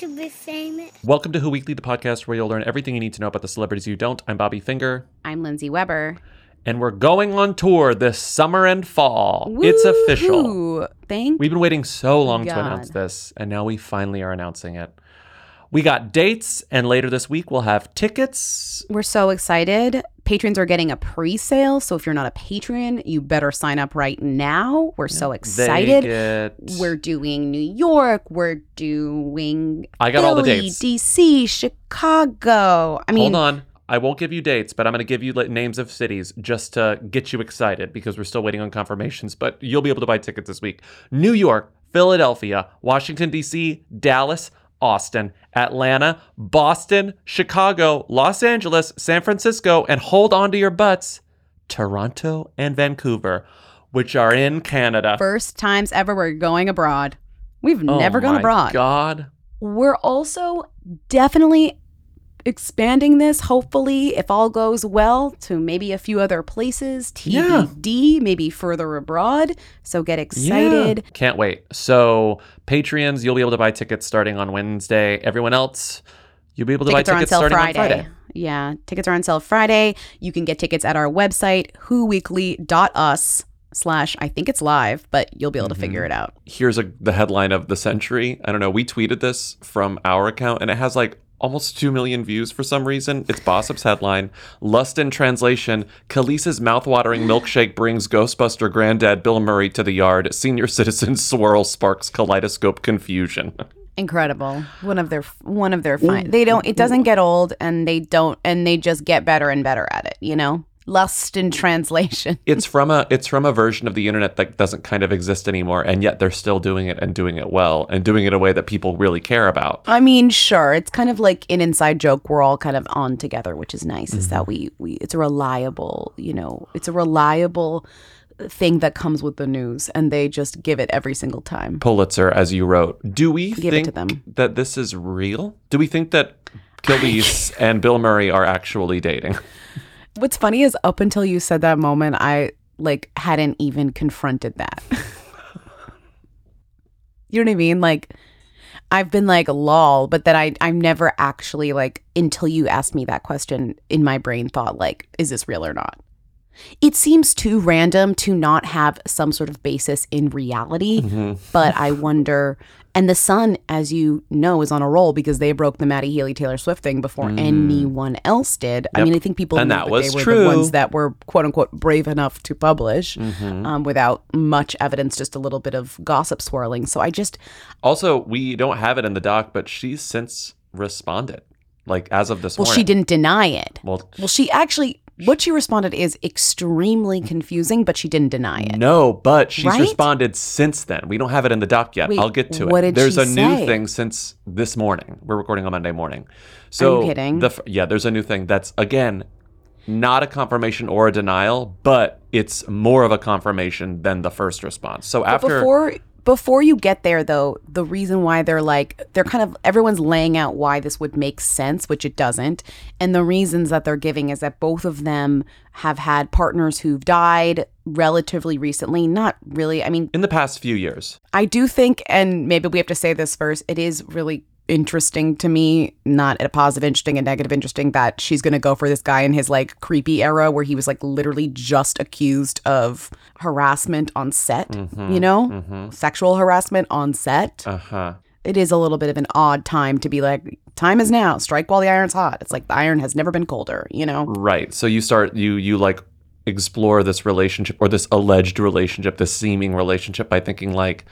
To be famous. Welcome to Who Weekly, the podcast where you'll learn everything you need to know about the celebrities you don't. I'm Bobby Finger, I'm Lindsay Weber. and we're going on tour this summer and fall. It's official. Woo-hoo. Thank We've been waiting so long to announce this, and now we finally are announcing it. We got dates, and later this week we'll have tickets. We're so excited. Patrons are getting a pre-sale, so if you're not a patron, you better sign up right now. We're so excited. get- We're doing New York. We're doing I got all the dates. DC, Chicago. I mean, Hold on. I won't give you dates, but I'm going to give you names of cities just to get you excited because we're still waiting on confirmations. But you'll be able to buy tickets this week. New York, Philadelphia, Washington, D.C., Dallas, Austin, Atlanta, Boston, Chicago, Los Angeles, San Francisco, and hold on to your butts, Toronto and Vancouver, which are in Canada. first times ever we're going abroad. We've Oh never gone my abroad. God. We're also definitely expanding this, hopefully, if all goes well, to maybe a few other places, Yeah. TBD, maybe further abroad. So get excited. Yeah. Can't wait. So, Patreons, you'll be able to buy tickets starting on Wednesday. Everyone else, you'll be able to Tickets buy tickets sale starting Friday. on Friday. Yeah, tickets are on sale Friday. You can get tickets at our website, whoweekly.us slash, I think it's live, but you'll be able to Mm-hmm. figure it out. Here's a, the headline of the century. I don't know. We tweeted this from our account, and it has like almost 2 million views for some reason. It's Bossip's headline Lust in Translation Kelis's mouthwatering milkshake brings Ghostbuster granddad Bill Murray to the yard. Senior citizen swirl sparks kaleidoscope confusion. Incredible. One of their one of their fine. Mm. They don't it doesn't get old and they don't and they just get better and better at it, you know? Lust in translation. it's from a it's from a version of the internet that doesn't kind of exist anymore and yet they're still doing it and doing it well and doing it in a way that people really care about I mean, sure, it's kind of like an inside joke we're all kind of on together, which is nice. Is that mm-hmm. we we it's a reliable, you know, it's a reliable thing that comes with the news and they just give it every single time. pulitzer as you wrote do we Give it think to them. that this is real do we think that Kelis and bill murray are actually dating What's funny is up until you said that moment, I like hadn't even confronted that. you know what I mean? Like I've been like lol, but then I I'm never actually like until you asked me that question in my brain thought like, is this real or not? It seems too random to not have some sort of basis in reality, mm-hmm. but I wonder. And the Sun, as you know, is on a roll because they broke the Matty Healy Taylor Swift thing before anyone else did. I mean, I think people And knew, that was they were true. the ones that were quote unquote brave enough to publish Mm-hmm. um, without much evidence, just a little bit of gossip swirling. So I just, also we don't have it in the doc but she's since responded like as of this morning. well, morning she didn't deny it. well Well, she actually, what she responded is extremely mm-hmm. confusing, but she didn't deny it. No, but she's Right? responded since then. We don't have it in the doc yet. Wait, I'll get to it. there's a new thing since this morning. We're recording on Monday morning. So kidding? The, yeah, there's a new thing that's again not a confirmation or a denial, but it's more of a confirmation than the first response. So But after before before you get there though the reason why they're like they're kind of everyone's laying out why this would make sense which it doesn't. And the reasons that they're giving is that both of them have had partners who've died relatively recently. Not really i mean in the past few years, i do think and maybe we have to say this first it is really interesting to me not a positive interesting and negative interesting that she's going to go for this guy in his like creepy era where he was like literally just accused of harassment on set you know sexual harassment on set uh huh. it is a little bit of an odd time to be like, time is now. Strike while the iron's hot. It's like the iron has never been colder. You know. Right. So you start you you like explore this relationship or this alleged relationship, this seeming relationship by thinking like,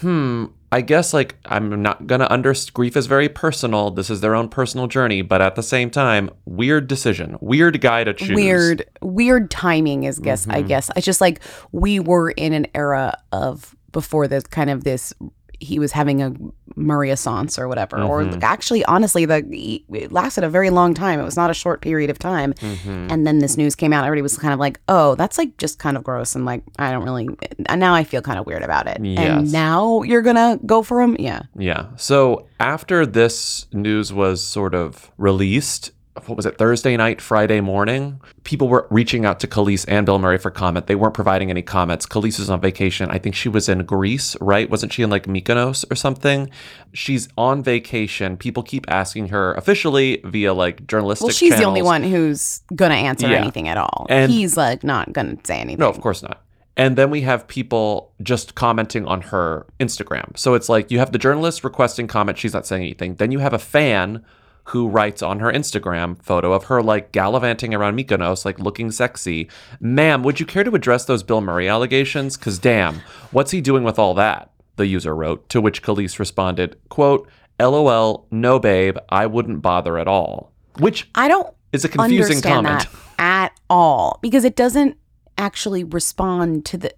hmm, I guess like I'm not gonna under grief is very personal. This is their own personal journey, but at the same time, weird decision, weird guy to choose. weird weird timing is guess i Mm-hmm. guess it's just like we were in an era of before this kind of this he was having a Maria Sans or whatever or Mm-hmm. actually honestly the it lasted a very long time it was not a short period of time Mm-hmm. and then this news came out everybody was kind of like oh that's like just kind of gross and like i don't really and now i feel kind of weird about it Yes. and now you're gonna go for him yeah Yeah. So after this news was sort of released, what was it, Thursday night, Friday morning, people were reaching out to Kelis and Bill Murray for comment. They weren't providing any comments. Kelis was on vacation. I think she was in Greece, right? Wasn't she in like Mykonos or something? She's on vacation. People keep asking her officially via like journalistic well she's the only one who's gonna answer Yeah. anything at all And- he's like not gonna say anything No, of course not. And then we have people just commenting on her Instagram. So it's like you have the journalist requesting comment, she's not saying anything. Then you have a fan who writes on her Instagram photo of her like gallivanting around Mykonos, like looking sexy. Ma'am, would you care to address those Bill Murray allegations? Cause damn, what's he doing with all that? The user wrote, to which Kelis responded, quote, LOL, no babe, I wouldn't bother at all. Which I don't is a confusing comment. at all because it doesn't actually respond to the.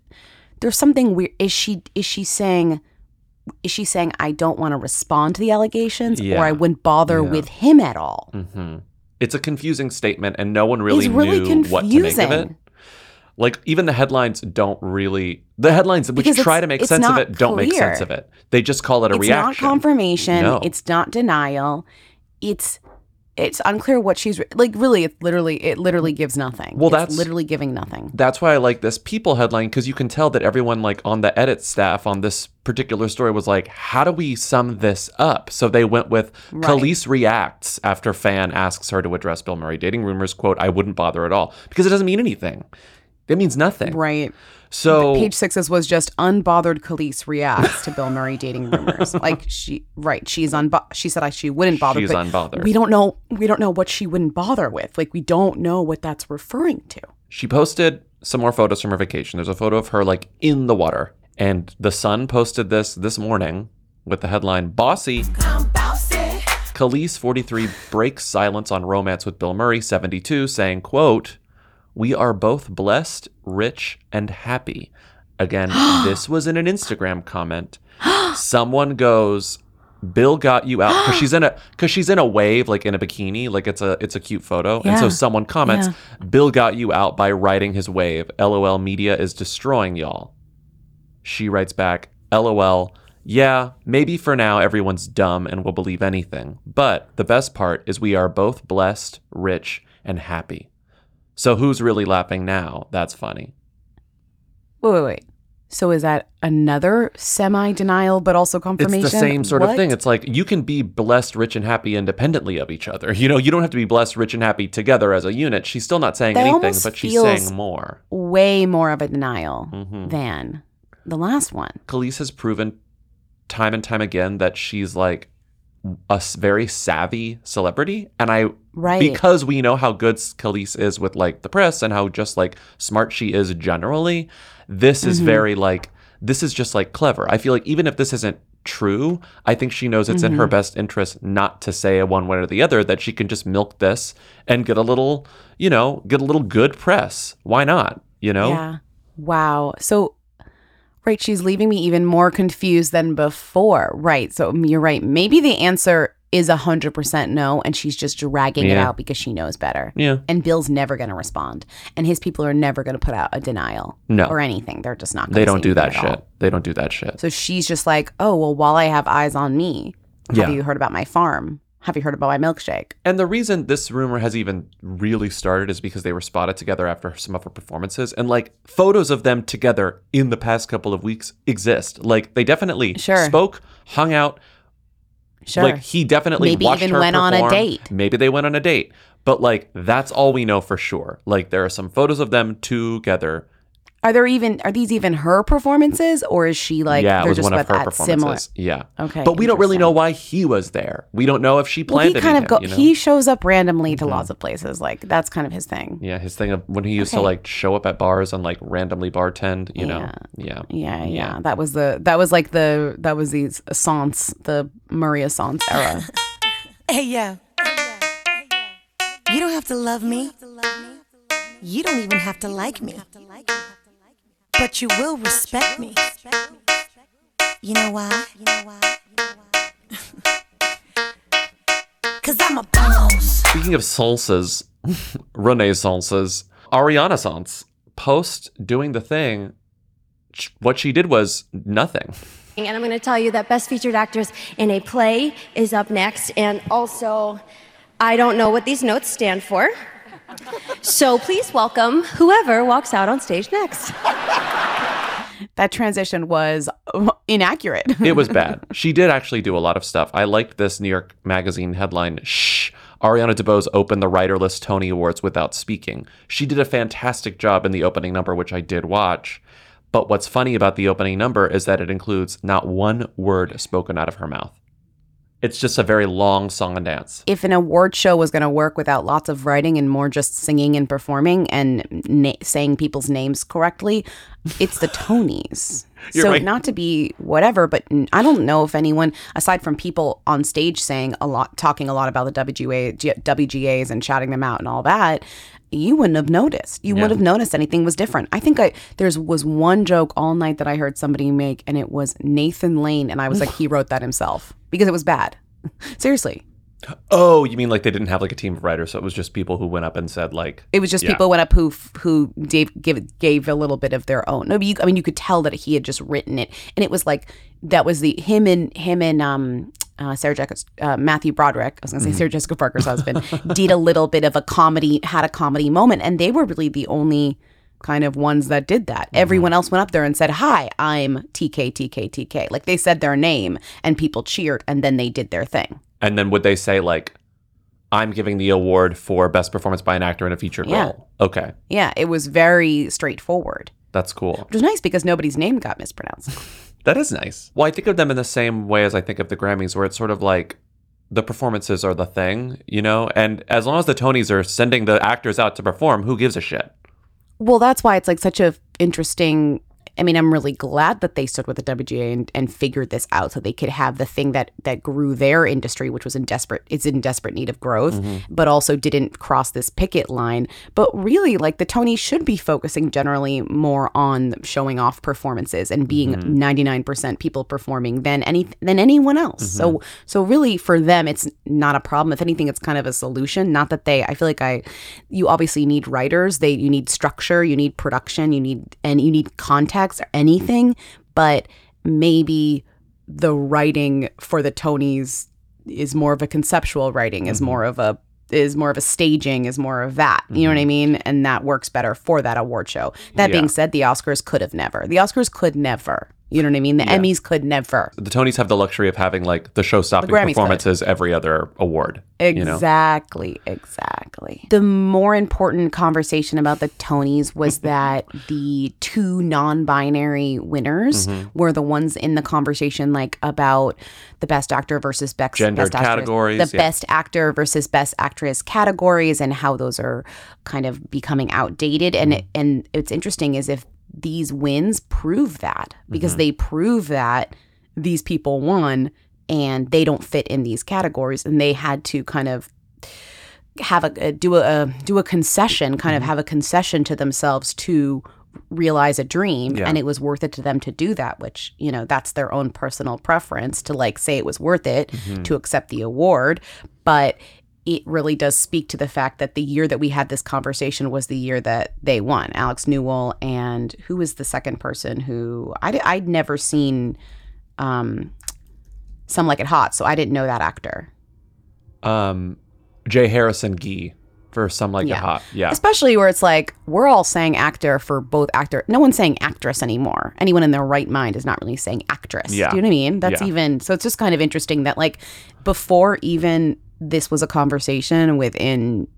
There's something weird. Is she is she saying? Is she saying I don't want to respond to the allegations, Yeah. or I wouldn't bother Yeah. with him at all? hmm It's a confusing statement, and no one really really knew what to make of it. confusing. Like even the headlines don't really the headlines which Because try to make sense of it don't make sense of it. They just call it a it's reaction. It's not confirmation. No. It's not denial. It's it's unclear what she's like. Really, it literally it literally gives nothing. Well, It's that's- literally giving nothing. That's why I like this People headline because you can tell that everyone like on the edit staff on this particular story was like, how do we sum this up? So they went with Right. Kelis reacts after fan asks her to address Bill Murray dating rumors. Quote, I wouldn't bother at all because it doesn't mean anything. It means nothing. Right. So Page sixes was just unbothered Kelis reacts to Bill Murray dating rumors. like she, right? She's unbo- She said I, she wouldn't bother. She's but unbothered. We don't know. We don't know what she wouldn't bother with. Like we don't know what that's referring to. she posted some more photos from her vacation. There's a photo of her like in the water. And the Sun posted this this morning with the headline Bossy. Kelis, 43, breaks silence on romance with Bill Murray, 72, saying, quote, We are both blessed, rich, and happy. Again, this was in an Instagram comment. Someone goes, Bill got you out because she's in a because she's in a wave like in a bikini like it's a it's a cute photo and so someone comments Bill got you out by riding his wave lol media is destroying y'all she writes back, LOL, yeah, maybe for now everyone's dumb and will believe anything. But the best part is we are both blessed, rich, and happy. So who's really laughing now? That's funny. Wait, wait, wait. So is that another semi denial, but also confirmation? It's the same sort of thing. It's like you can be blessed, rich, and happy independently of each other. You know, you don't have to be blessed, rich, and happy together as a unit. She's still not saying That anything, but she's saying more. way more of a denial Mhm. than the last one. Kelis has proven time and time again that she's like a very savvy celebrity. And I Right. because we know how good Kelis is with like the press and how just like smart she is generally, this is Mm-hmm. very like this is just like clever. I feel like even if this isn't true, I think she knows it's in Mm-hmm. her best interest not to say one way or the other that she can just milk this and get a little, you know, get a little good press. Why not? You know? Yeah. Wow. So, right, she's leaving me even more confused than before. Right. So mm, you're right. Maybe the answer is 100% no, and she's just dragging it out because she knows better. Yeah. And Bill's never going to respond. And his people are never going to put out a denial No. or anything. They're just not going They don't do that shit. They don't do that shit. So she's just like, oh, well, while I have eyes on me, have Yeah. you heard about my farm? Have you heard about my milkshake? And the reason this rumor has even really started is because they were spotted together after some of her performances. And like photos of them together in the past couple of weeks exist. Like they definitely Sure. spoke, hung out. Sure. Like he definitely Maybe even went on a date. Maybe they went on a date. But like that's all we know for sure. Like there are some photos of them together Are there even are these even her performances or is she like yeah, it they're was just one of with her performances. similar? Yeah. Okay, But we don't really know why he was there. We don't know if she Well, planned he kind of even, go you know? he shows up randomly to lots of places. Like that's kind of his thing. Yeah, his thing of when he used to like show up at bars and like randomly bartend, you know. Yeah. Yeah, yeah. Yeah, That was the that was like the that was the Sans the Maria Sans era. Hey, yo. You don't have to love me. You don't even have to like me. But you will respect me. You know why? You know why? Cause I'm a boss. Speaking of salsas, renaissances, Ariana Sans, post doing the thing, what she did was nothing. And I'm going to tell you that Best Featured Actress in a Play is up next. And also, I don't know what these notes stand for. So please welcome whoever walks out on stage next. that transition was inaccurate. It was bad. she did actually do a lot of stuff. I liked this New York Magazine headline. Shh. Ariana DeBose opened the writerless Tony Awards without speaking. She did a fantastic job in the opening number, which I did watch. But what's funny about the opening number is that it includes not one word spoken out of her mouth. It's just a very long song and dance. if an award show was going to work without lots of writing and more just singing and performing and na- saying people's names correctly, it's the Tonys. So right. not to be whatever, but I don't know if anyone aside from people on stage saying a lot, talking a lot about the WGA, G- WGAs and shouting them out and all that. You wouldn't have noticed. You Yeah. would have noticed anything was different. I think I there's was one joke all night that I heard somebody make, and it was Nathan Lane, and I was like, he wrote that himself because it was bad. Seriously, Oh, you mean like they didn't have like a team of writers, so it was just people who went up and said like It was just Yeah. people went up who who gave give, gave a little bit of their own. No, but you, I mean, you could tell that he had just written it, and it was like that was the him and him and um uh, Sarah Jessica uh, Matthew Broderick. I was gonna say Sarah Jessica Parker's husband did a little bit of a comedy, had a comedy moment, and they were really the only kind of ones that did that. Everyone else went up there and said, "Hi, I'm TK TK TK." Like they said their name, and people cheered, and then they did their thing. And then would they say like I'm giving the award for best performance by an actor in a featured Yeah. role. Okay. Yeah, it was very straightforward, That's cool. which was nice because nobody's name got mispronounced. That is nice. Well, I think of them in the same way as I think of the Grammys, where it's sort of like the performances are the thing, you know? And as long as the Tonys are sending the actors out to perform, who gives a shit? Well, that's why it's like such a interesting. I mean, I'm really glad that they stood with the WGA and, and figured this out so they could have the thing that that grew their industry, which was in desperate, it's in desperate need of growth, mm-hmm. but also didn't cross this picket line. But really, like the Tony should be focusing generally more on showing off performances and being mm-hmm. 99% people performing than any than anyone else. So mm-hmm. so really for them, it's not a problem. If anything, it's kind of a solution. Not that they. I feel like I, you obviously need writers. They you need structure. You need production. You need and you need context or anything. But maybe the writing for the Tonys is more of a conceptual writing. Is mm-hmm. more of a is more of a staging. Is more of that. You know what I mm-hmm. mean? And that works better for that award show. That Yeah. being said, the Oscars could have never. The Oscars could never. You know what I mean? The Emmys could never. The Tonys have the luxury of having like the show stopping The Grammys could. performances every other award. You know? Exactly, exactly. The more important conversation about the Tonys was that the two non-binary winners Mm-hmm. were the ones in the conversation, like about the best actor versus best Gendered best actress, categories, the yeah. best actor versus best actress categories, and how those are kind of becoming outdated. And Mm-hmm. it, and it's interesting is if these wins prove that because Mm-hmm. they prove that these people won and they don't fit in these categories and they had to kind of have a, a- do a, a do a concession kind Mm-hmm. of have a concession to themselves to realize a dream Yeah. and it was worth it to them to do that which you know that's their own personal preference to like say it was worth it Mm-hmm. to accept the award but it really does speak to the fact that the year that we had this conversation was the year that they won alex newell and who was the second person who I'd, I'd never seen um some like it hot so i didn't know that actor Um, J. Harrison Ghee for Some Like It Hot. Yeah. especially where it's like we're all saying actor for both actor no one's saying actress anymore anyone in their right mind is not really saying actress Yeah. do you know what i mean that's Yeah. even so it's just kind of interesting that like before even this was a conversation within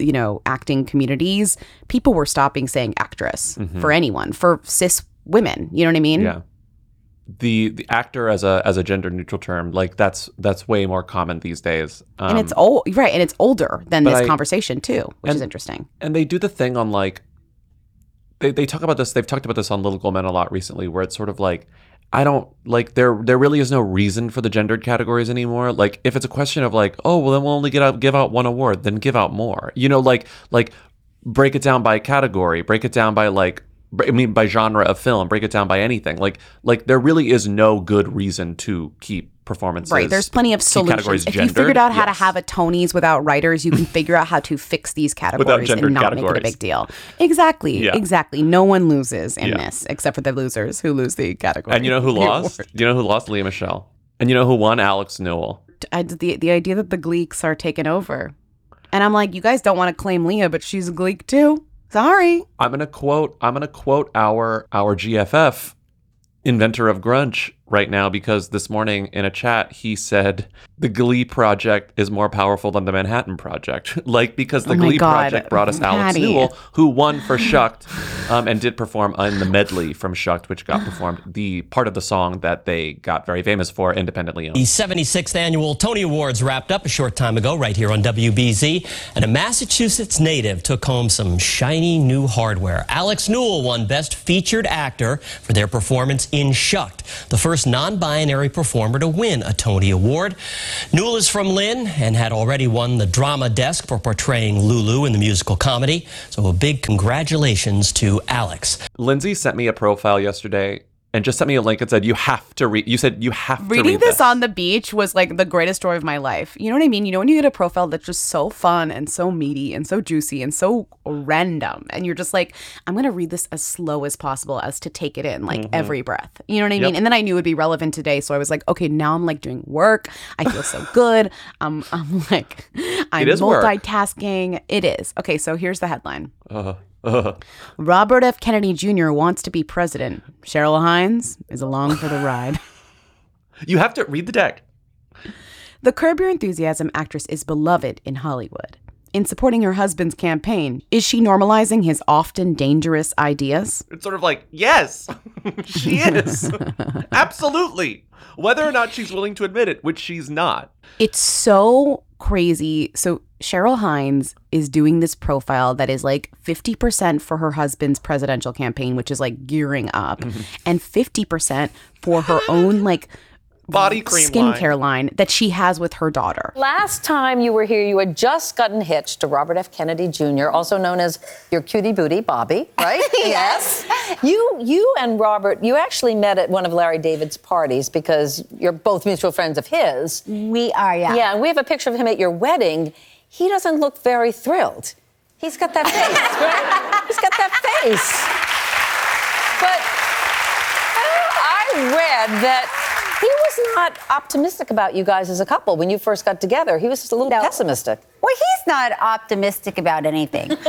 you know, acting communities, people were stopping saying actress for anyone, for cis women. You know what I mean? Mm-hmm. Yeah. The the actor as a as a gender neutral term, like that's that's way more common these days. Um, And it's old, right? And it's older than this I- conversation too, which is interesting. and they do the thing on like they, they talk about this they've talked about this on little gold men a lot recently where it's sort of like i don't like there there really is no reason for the gendered categories anymore like if it's a question of like oh well then we'll only get out give out one award then give out more you know like like break it down by category break it down by like I mean, by genre of film, break it down by anything. Like, like there really is no good reason to keep performances. Right. There's plenty of categories solutions. If you figured out how Yes. to have a Tonys without writers, you can figure out how to fix these categories and not make it a categories. big deal. Exactly. Yeah. Exactly. No one loses in Yeah. this except for the losers who lose the category. and you know who lost? award. You know who lost? Lea Michele. And you know who won? Alex Newell. I, uh, the the idea that the Gleeks are taking over, and I'm like, you guys don't want to claim Leah, but she's a Gleek too. Sorry. I'm gonna quote. I'm gonna quote our our GFF inventor of grunge right now because this morning in a chat he said the Glee project is more powerful than the Manhattan Project. like because the Oh Glee God, project brought us Alex Newell, who won for Shucked, um, and did perform in the medley from Shucked, which got performed the part of the song that they got very famous for independently owned. The 76th annual Tony Awards wrapped up a short time ago right here on WBZ, and a Massachusetts native took home some shiny new hardware. Alex Newell won Best Featured Actor for their performance in Shucked, the first non-binary performer to win a Tony Award. Newell is from Lynn and had already won the Drama Desk for portraying Lulu in the musical comedy. So a big congratulations to Alex. Lindsay sent me a profile yesterday and just sent me a link and said you have to read. You said you have to Reading read this on the beach was like the greatest story of my life. You know what I mean? You know when you get a profile that's just so fun and so meaty and so juicy and so random, and you're just like, I'm gonna read this as slow as possible as to take it in, like every breath. You know what I mean? And then I knew it would be relevant today, so I was like, okay, now I'm like doing work. I feel so good. I'm I'm like I'm is work. multitasking. It is. Okay, so here's the headline. Uh, uh. Robert F. Kennedy Jr. wants to be president. Cheryl Hines is along for the ride. You have to read the deck. The Curb Your Enthusiasm actress is beloved in Hollywood. In supporting her husband's campaign, is she normalizing his often dangerous ideas? It's sort of like, yes, she is. Absolutely. Whether or not she's willing to admit it, which she's not. It's so crazy. So, Cheryl Hines is doing this profile that is like 50% for her husband's presidential campaign, which is like gearing up, and 50% for her own like Body cream skincare line. that she has with her daughter. Last time you were here, you had just gotten hitched to Robert F. Kennedy Jr., also known as your cutie booty, Bobby, right? yes. You, you and Robert, you actually met at one of Larry David's parties because you're both mutual friends of his. We are, yeah. Yeah, and we have a picture of him at your wedding. He doesn't look very thrilled. He's got that face, right? He's got that face. But I read that he was not optimistic about you guys as a couple when you first got together. He was just a little No. pessimistic. Well, he's not optimistic about anything.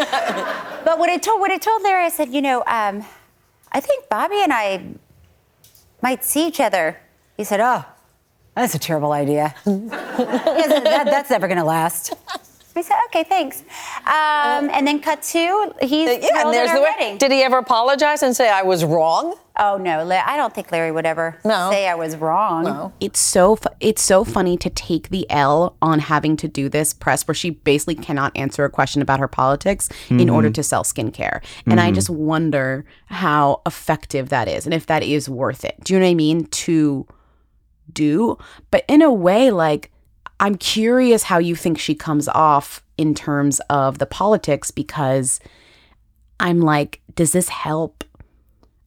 but what I told what I told Larry, I said, you know, um, I think Bobby and I might see each other. He said, "Oh, that's a terrible idea. That, that's never going to last." I said, "Okay, thanks." Um, and then cut two. He's Yeah, and there's the our way. wedding. Did he ever apologize and say I was wrong? oh no, La- I don't think Larry would ever No. say I was wrong. No. it's so fu- it's so funny to take the L on having to do this press where she basically cannot answer a question about her politics in order to sell skincare. And I just wonder how effective that is and if that is worth it. Do you know what I mean? To do, but in a way like I'm curious how you think she comes off in terms of the politics because I'm like, does this help?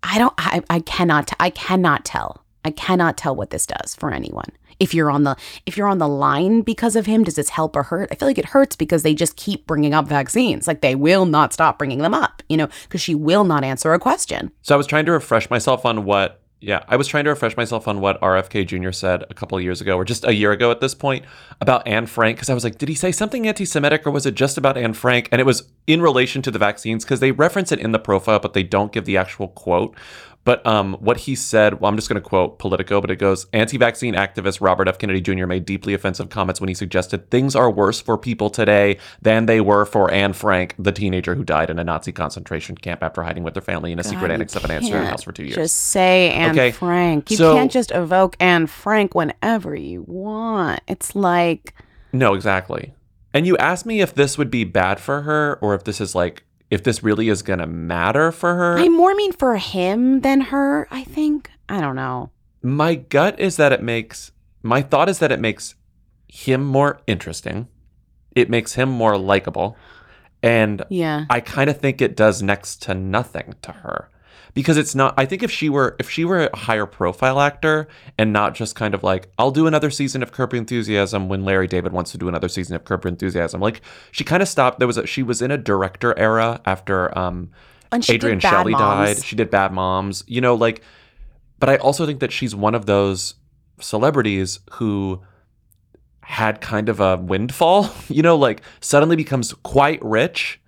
I don't I, I cannot I cannot tell. I cannot tell what this does for anyone. If you're on the if you're on the line because of him, does this help or hurt? I feel like it hurts because they just keep bringing up vaccines. Like they will not stop bringing them up, you know, because she will not answer a question. So I was trying to refresh myself on what, yeah, I was trying to refresh myself on what RFK Jr. said a couple of years ago, or just a year ago at this point, about Anne Frank. Because I was like, did he say something anti Semitic or was it just about Anne Frank? And it was in relation to the vaccines because they reference it in the profile, but they don't give the actual quote. But um, what he said, well, I'm just going to quote Politico, but it goes Anti vaccine activist Robert F. Kennedy Jr. made deeply offensive comments when he suggested things are worse for people today than they were for Anne Frank, the teenager who died in a Nazi concentration camp after hiding with her family in a secret annex of an Amsterdam house for two years. Just say Anne Okay, Frank. You so- can't just evoke Anne Frank whenever you want. It's like No, exactly. And you asked me if this would be bad for her or if this is like, if this really is going to matter for her. I more mean for him than her, I think. I don't know. my gut is that it makes my thought is that it makes him more interesting it makes him more likable and Yeah. i kind of think it does next to nothing to her because it's not i think if she were if she were a higher profile actor and not just kind of like i'll do another season of curb Your enthusiasm when larry david wants to do another season of curb Your enthusiasm like she kind of stopped there was a she was in a director era after um adrienne shelly Moms. died she did bad moms you know like but I also think that she's one of those celebrities who had kind of a windfall, you know, like suddenly becomes quite rich,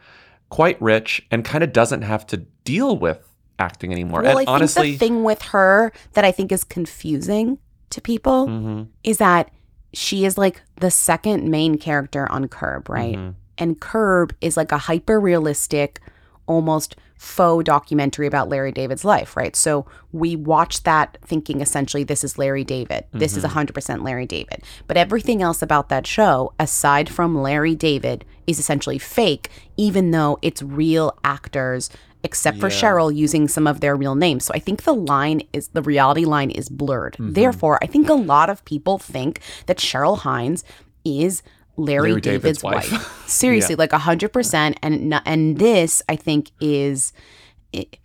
quite rich, and kind of doesn't have to deal with acting anymore. Well, and I honestly, think the thing with her that I think is confusing to people Mhm. is that she is like the second main character on Curb, right? Mhm. And Curb is like a hyper realistic, almost faux documentary about Larry David's life, right? So we watch that thinking essentially this is Larry David. This is Mhm. 100% Larry David. But everything else about that show, aside from Larry David, is essentially fake, even though it's real actors, except for Yeah. Cheryl using some of their real names. So I think the line is the reality line is blurred. Mhm. Therefore, I think a lot of people think that Cheryl Hines is Larry, Larry David's, David's wife. wife. Seriously, Yeah. like a hundred percent. And and this, I think, is. It,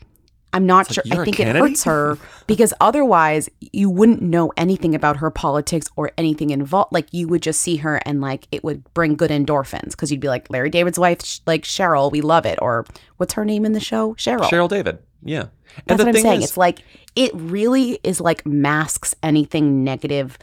I'm not It's sure. like, I think it hurts her because otherwise you wouldn't know anything about her politics or anything involved. Like you would just see her and like it would bring good endorphins because you'd be like Larry David's wife, like Cheryl, we love it. Or what's her name in the show? Cheryl. Cheryl David. Yeah. That's the what I'm saying. is- it's like it really is like masks anything negative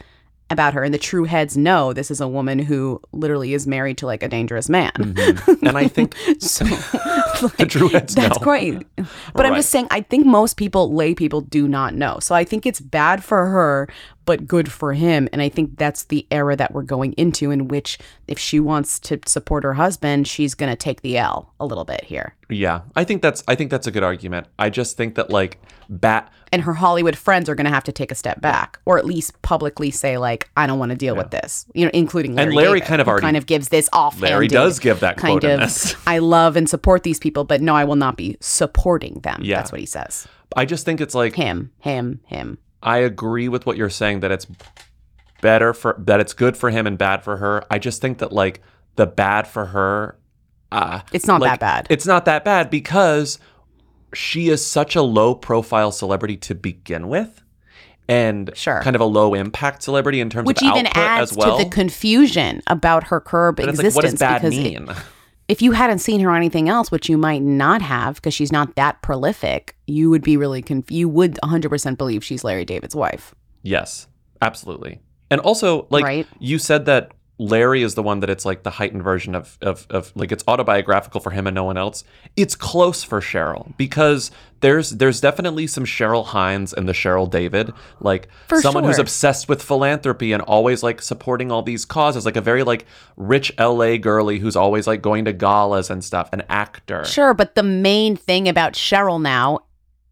about her. And the true heads know this is a woman who literally is married to like a dangerous man. Mhm. And I think so. the true heads know. That's know. great. But I'm just saying, I think most people, lay people, do not know. So I think it's bad for her, but good for him. And I think that's the era that we're going into, in which if she wants to support her husband, she's going to take the L a little bit here. Yeah, I think that's I think that's a good argument. I just think that like bat And her Hollywood friends are going to have to take a step back, or at least publicly say, like, I don't want to deal with this. You know, including Larry And Larry David, kind of already- kind of gives this off. Larry does give that kind of. I love and support these people, but no, I will not be supporting them. Yeah. That's what he says. I just think it's like him, him, him. I agree with what you're saying that it's better for that it's good for him and bad for her. I just think that like the bad for her uh It's not like, that bad. It's not that bad because she is such a low profile celebrity to begin with. And Sure. kind of a low impact celebrity in terms Which of even output adds as well. to the confusion about her curb But it's like, existence. what does bad because it- mean? if you hadn't seen her on anything else, which you might not have because she's not that prolific, you would be really confused. You would 100% believe she's Larry David's wife. Yes, absolutely. And also, like Right. you said that Larry is the one that it's like the heightened version of, of of like it's autobiographical for him and no one else. It's close for Cheryl because there's there's definitely some Cheryl Hines and the Cheryl David, like For someone who's obsessed with philanthropy and always like supporting all these causes, like a very like rich LA girly who's always like going to galas and stuff, an actor. Sure, but the main thing about Cheryl now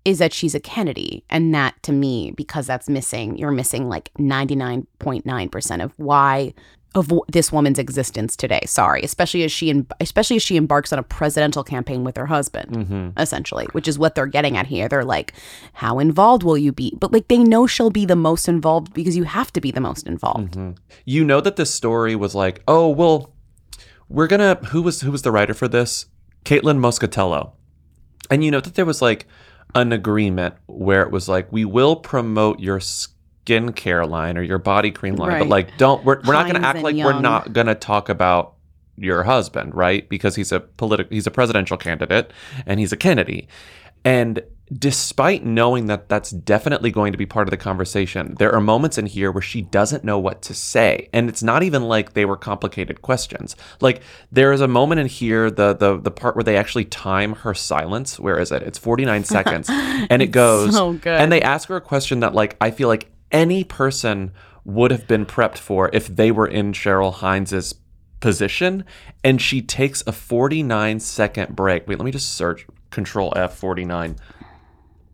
is that she's a Kennedy. And that to me, because that's missing, you're missing like 99.9% of why of w- this woman's existence today. Sorry, especially as she em- especially as she embarks on a presidential campaign with her husband, Mhm. essentially, which is what they're getting at here. They're like, "How involved will you be?" But like they know she'll be the most involved because you have to be the most involved. Mhm. You know that this story was like, oh well, we're gonna who was who was the writer for this? Caitlin Moscatello. And you know that there was like an agreement where it was like, we will promote your skincare line or your body cream line, but like don't we're, we're not gonna act and like we're not gonna talk about your husband, right? Because he's a political he's a presidential candidate and he's a Kennedy. And despite knowing that that's definitely going to be part of the conversation, there are moments in here where she doesn't know what to say. And it's not even like they were complicated questions. Like there is a moment in here, the the the part where they actually time her silence. Where is it? It's 49 seconds. And it goes so and they ask her a question that like I feel like any person would have been prepped for if they were in Cheryl Hines's position and she takes a 49 second break. Wait, let me just search control F49.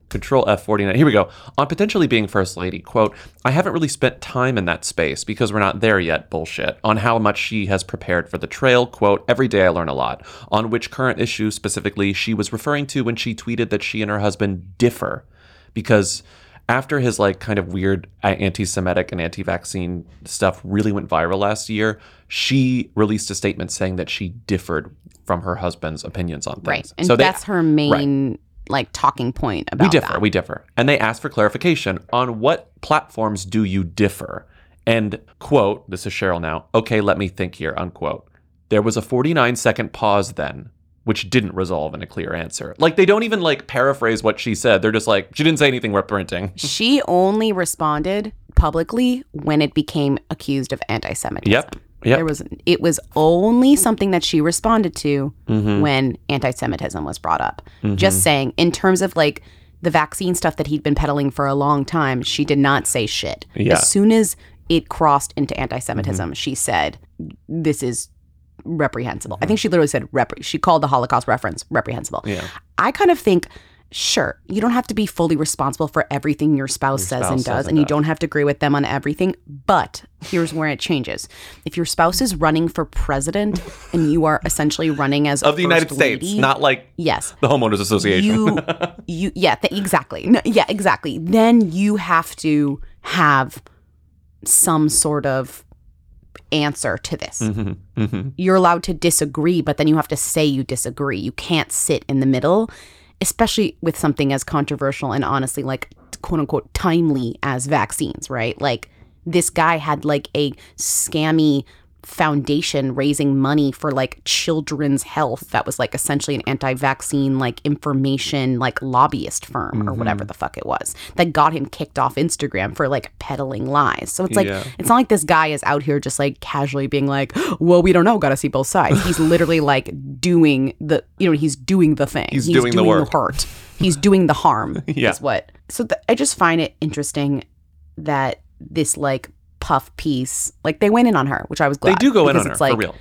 Control F49. Here we go. On potentially being First Lady, quote, I haven't really spent time in that space because we're not there yet, bullshit. On how much she has prepared for the trail, quote, every day I learn a lot. On which current issue specifically she was referring to when she tweeted that she and her husband differ. Because after his like kind of weird uh, anti-Semitic and anti-vaccine stuff really went viral last year, she released a statement saying that she differed from her husband's opinions on things. Right. And so that's her main like talking point about we differ. that. We differ. And they asked for clarification on what platforms do you differ? And quote, this is Cheryl now. Okay, let me think here, unquote. There was a 49 second pause then, which didn't resolve in a clear answer. Like they don't even like paraphrase what she said. They're just like, she didn't say anything worth printing. she only responded publicly when it became accused of anti-Semitism. Yep. Yep. There was it was only something that she responded to Mhm. when anti-Semitism was brought up. Mhm. Just saying, in terms of like the vaccine stuff that he'd been peddling for a long time, she did not say shit. Yeah. As soon as it crossed into anti-Semitism, she said, "This is reprehensible." I think she literally said, rep- "She called the Holocaust reference reprehensible." Yeah. I kind of think, sure, you don't have to be fully responsible for everything your spouse Your says spouse and says does, and and you don't have to agree with them on everything. But here's where it changes. If your spouse is running for president and you are essentially running as Of the United first States, not like yes, the homeowners association. you, you, yeah, th- exactly, No, yeah, exactly. Then you have to have some sort of answer to this Mhm, mhm. you're allowed to disagree, but then you have to say you disagree. You can't sit in the middle, especially with something as controversial and honestly, like quote unquote, timely as vaccines, right? Like this guy had like a scammy foundation raising money for like children's health that was like essentially an anti-vaccine like information like lobbyist firm or mm-hmm. whatever the fuck it was that got him kicked off Instagram for like peddling lies. So it's like Yeah. it's not like this guy is out here just like casually being like, "Well, we don't know, got to see both sides." He's literally like doing the, you know, he's doing the thing. He's doing the work. hurt. He's doing the harm. Yeah. Is what. So th- I just find it interesting that this like puff piece, like they went in on her, which I was glad. They do go in on her, it's for like, real.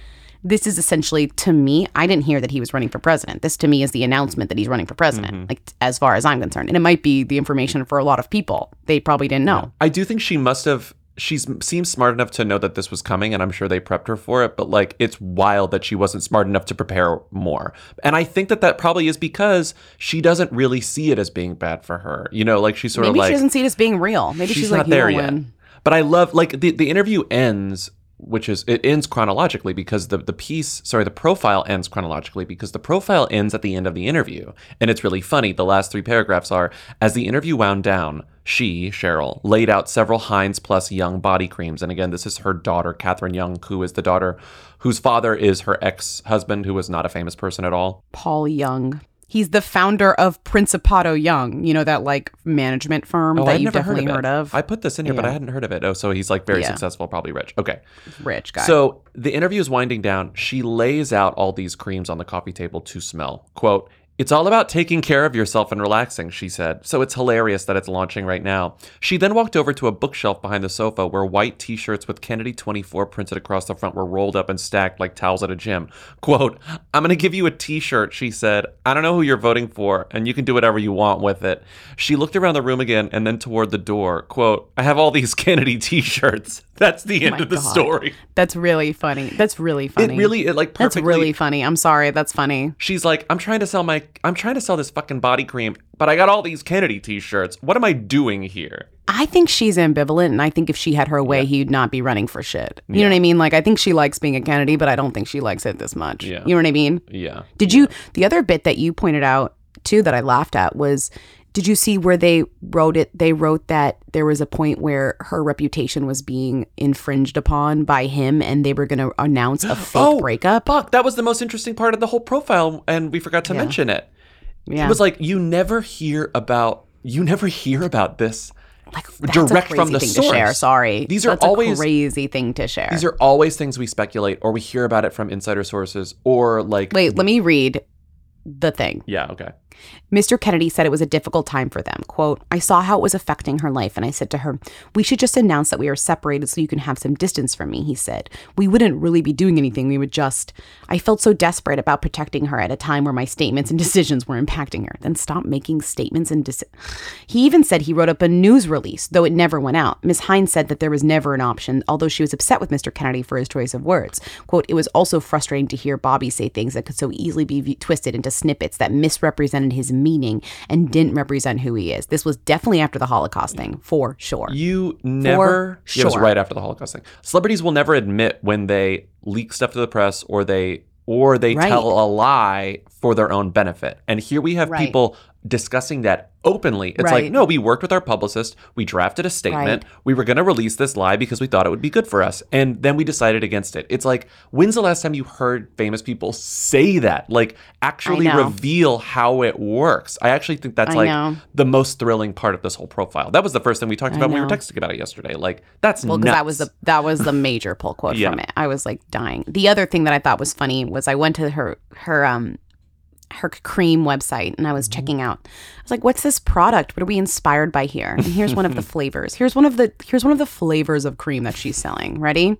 This is essentially to me. I didn't hear that he was running for president. This to me is the announcement that he's running for president. Mm-hmm. Like as far as I'm concerned, and it might be the information for a lot of people. They probably didn't know. I do think she must have. She seems smart enough to know that this was coming, and I'm sure they prepped her for it. But like, it's wild that she wasn't smart enough to prepare more. And I think that that probably is because she doesn't really see it as being bad for her. You know, like she's sort Maybe of like she doesn't see it as being real. Maybe she's, like, not you there yet. win. But I love like the the interview ends, which is it ends chronologically because the the piece, sorry, the profile ends chronologically because the profile ends at the end of the interview, and it's really funny. The last three paragraphs are as the interview wound down. She, Cheryl, laid out several Hines Plus Young body creams. And again, this is her daughter, Catherine Young, who is the daughter whose father is her ex husband, who was not a famous person at all. Paul Young. He's the founder of Principato Young. You know that like management firm Oh, that I've you've never heard definitely of, heard of. I put this in here, but I hadn't heard of it. Oh, so he's like very Yeah. successful, probably rich. Okay. Rich guy. So the interview is winding down. She lays out all these creams on the coffee table to smell. Quote, it's all about taking care of yourself and relaxing, she said. So it's hilarious that it's launching right now. She then walked over to a bookshelf behind the sofa where white t shirts with Kennedy 24 printed across the front were rolled up and stacked like towels at a gym. Quote, I'm going to give you a t shirt, she said. I don't know who you're voting for, and you can do whatever you want with it. She looked around the room again and then toward the door. Quote, I have all these Kennedy t shirts. That's the end Oh of the God. story. That's really funny. That's really funny. It really, it like perfectly. That's really funny. I'm sorry. That's funny. She's like, I'm trying to sell my, I'm trying to sell this fucking body cream, but I got all these Kennedy t-shirts. What am I doing here? I think she's ambivalent, and I think if she had her way, he'd not be running for shit. You know what I mean? Like, I think she likes being a Kennedy, but I don't think she likes it this much. Yeah. You know what I mean? Yeah. Did you? The other bit that you pointed out too that I laughed at was, did you see where they wrote it? They wrote that there was a point where her reputation was being infringed upon by him, and they were going to announce a fake Oh, breakup. Fuck, that was the most interesting part of the whole profile, and we forgot to Yeah. mention it. Yeah. It was like you never hear about you never hear about this Like direct from the thing source. to share. Sorry, These are That's a always crazy thing to share. These are always things we speculate or we hear about it from insider sources or like Wait, let me read the thing. Yeah, okay. Mr. Kennedy said it was a difficult time for them. Quote, I saw how it was affecting her life, and I said to her, We should just announce that we are separated so you can have some distance from me, he said. We wouldn't really be doing anything. We would just. I felt so desperate about protecting her at a time where my statements and decisions were impacting her. Then stop making statements and deci- He even said he wrote up a news release, though it never went out. Ms. Hines said that there was never an option, although she was upset with Mr. Kennedy for his choice of words. Quote, It was also frustrating to hear Bobby say things that could so easily be v- twisted into snippets that misrepresented his meaning and didn't represent who he is. This was definitely after the Holocaust thing, for sure. You never. For It was right after the Holocaust thing. Celebrities will never admit when they leak stuff to the press or they or they Right. tell a lie for their own benefit. And here we have Right. people discussing that openly. It's Right. like, no, we worked with our publicist. We drafted a statement. We were going to release this lie because we thought it would be good for us. And then we decided against it. It's like, when's the last time you heard famous people say that? Like, actually reveal how it works. I actually think that's I like know. the most thrilling part of this whole profile. That was the first thing we talked I about when we were texting about it yesterday. Like, that's Well, nuts. because that was the that was the major pull quote Yeah. from it. I was like dying. The other thing that I thought was funny was I went to her her um her cream website and I was mm-hmm. checking out. I was like, "What's this product? What are we inspired by here?" And here's one of the flavors. Here's one of the here's one of the flavors of cream that she's selling. Ready?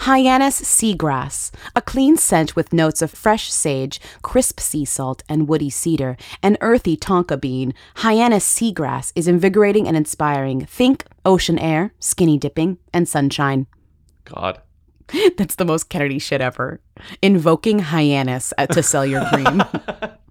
Hyannis seagrass, a clean scent with notes of fresh sage, crisp sea salt, and woody cedar, and earthy tonka bean. Hyannis seagrass is invigorating and inspiring. Think ocean air, skinny dipping, and sunshine. God. That's the most Kennedy shit ever. Invoking Hyannis to sell your cream.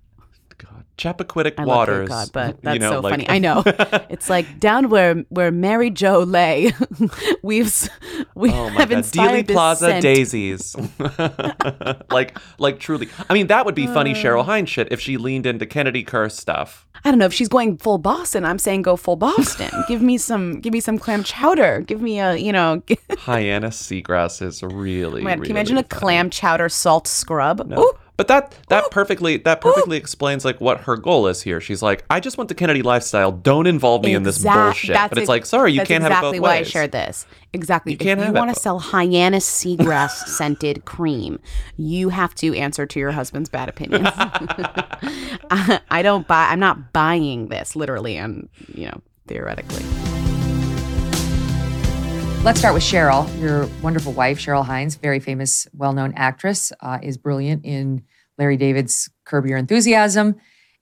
Chappaquiddick I love Waters. Cape Cod, but you that's know, so like- funny. I know. It's like down where where Mary Jo lay. We've we Oh have God. inspired Dealey Plaza scent. daisies. like, like truly. I mean, that would be funny Uh. Cheryl Hines shit if she leaned into Kennedy curse stuff. I don't know if she's going full Boston. I'm saying go full Boston. give me some give me some clam chowder. Give me a you know. Hyannis seagrass is really. Man, really can you imagine a clam chowder salt scrub? Ooh. But that that oh. perfectly that oh. perfectly explains like what her goal is here. She's like, I just want the Kennedy lifestyle. Don't involve me in this bullshit. that's But it's ex- like, sorry, you can't exactly have it both why. I shared this. Exactly. You can't if have you want to sell Hyannis seagrass scented cream, you have to answer to your husband's bad opinions. I, I don't buy. I'm not buying this literally and you know theoretically. Let's start with Cheryl, your wonderful wife, Cheryl Hines, very famous, well known actress, uh, is brilliant in Larry David's Curb Your Enthusiasm.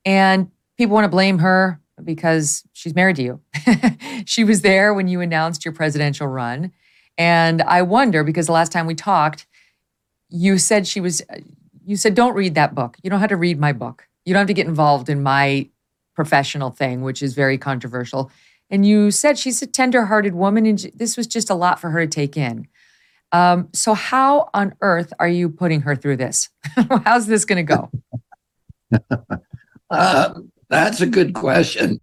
And people want to blame her because she's married to you. she was there when you announced your presidential run. And I wonder, because the last time we talked, you said she was, you said, don't read that book. You don't have to read my book. You don't have to get involved in my professional thing, which is very controversial. And you said she's a tender-hearted woman, and this was just a lot for her to take in. Um, so, how on earth are you putting her through this? How's this going to go? Uh, that's a good question.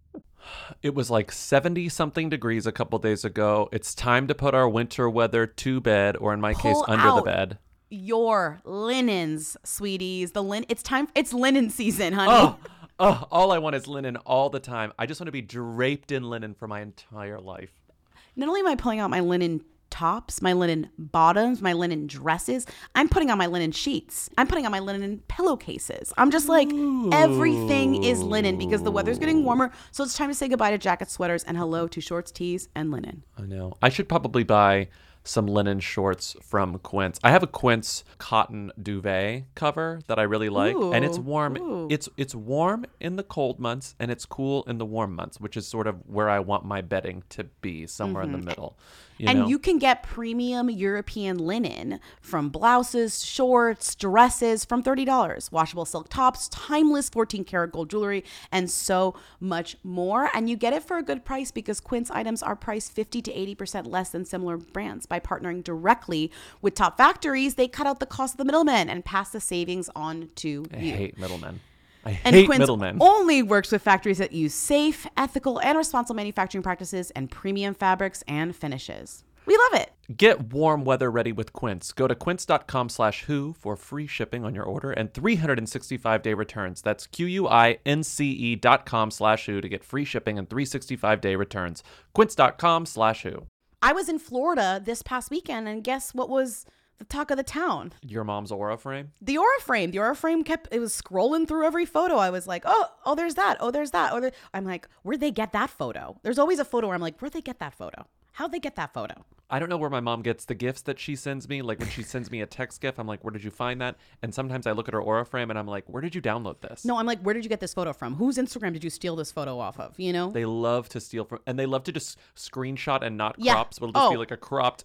It was like 70 something degrees a couple days ago. It's time to put our winter weather to bed, or in my case, Pull under the bed. Your linens, sweeties. The lin. It's time. It's linen season, honey. Oh, oh, all I want is linen all the time. I just want to be draped in linen for my entire life. Not only am I pulling out my linen tops, my linen bottoms, my linen dresses, I'm putting on my linen sheets. I'm putting on my linen pillowcases. I'm just like, everything is linen because the weather's getting warmer. So it's time to say goodbye to jackets, sweaters, and hello to shorts, tees, and linen. I know. I should probably buy some linen shorts from Quince. I have a Quince cotton duvet cover that I really like, and it's warm. ooh. It's it's warm in the cold months, and it's cool in the warm months, which is sort of where I want my bedding to be, somewhere in the Mhm. middle. You and know? you can get premium European linen from blouses, shorts, dresses from $30, washable silk tops, timeless 14 karat gold jewelry, and so much more. And you get it for a good price because Quince items are priced 50 to 80% less than similar brands. By partnering directly with top factories, they cut out the cost of the middlemen and pass the savings on to I you. hate middlemen. I And hate Quince middlemen. only works with factories that use safe, ethical, and responsible manufacturing practices and premium fabrics and finishes. We love it. Get warm weather ready with Quince. Go to quince.com slash who for free shipping on your order and 365 day returns. That's Q-U-I-N-C-E dot com slash who to get free shipping and 365 day returns. Quince.com slash who. I was in Florida this past weekend, and guess what was the talk of the town? Your mom's aura frame? The aura frame. The aura frame kept it was scrolling through every photo. I was like, oh, oh, there's that. Oh, there's that. Oh, there. I'm like, where'd they get that photo? There's always a photo where I'm like, where'd they get that photo? How'd they get that photo? I don't know where my mom gets the gifts that she sends me. Like when she sends me a text gift, I'm like, where did you find that? And sometimes I look at her aura frame and I'm like, where did you download this? No, I'm like, where did you get this photo from? Whose Instagram did you steal this photo off of? You know? They love to steal from, and they love to just screenshot and not Yeah. crop. So it'll just be Oh. like a cropped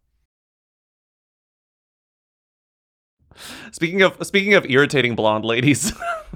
Speaking of speaking of irritating blonde ladies,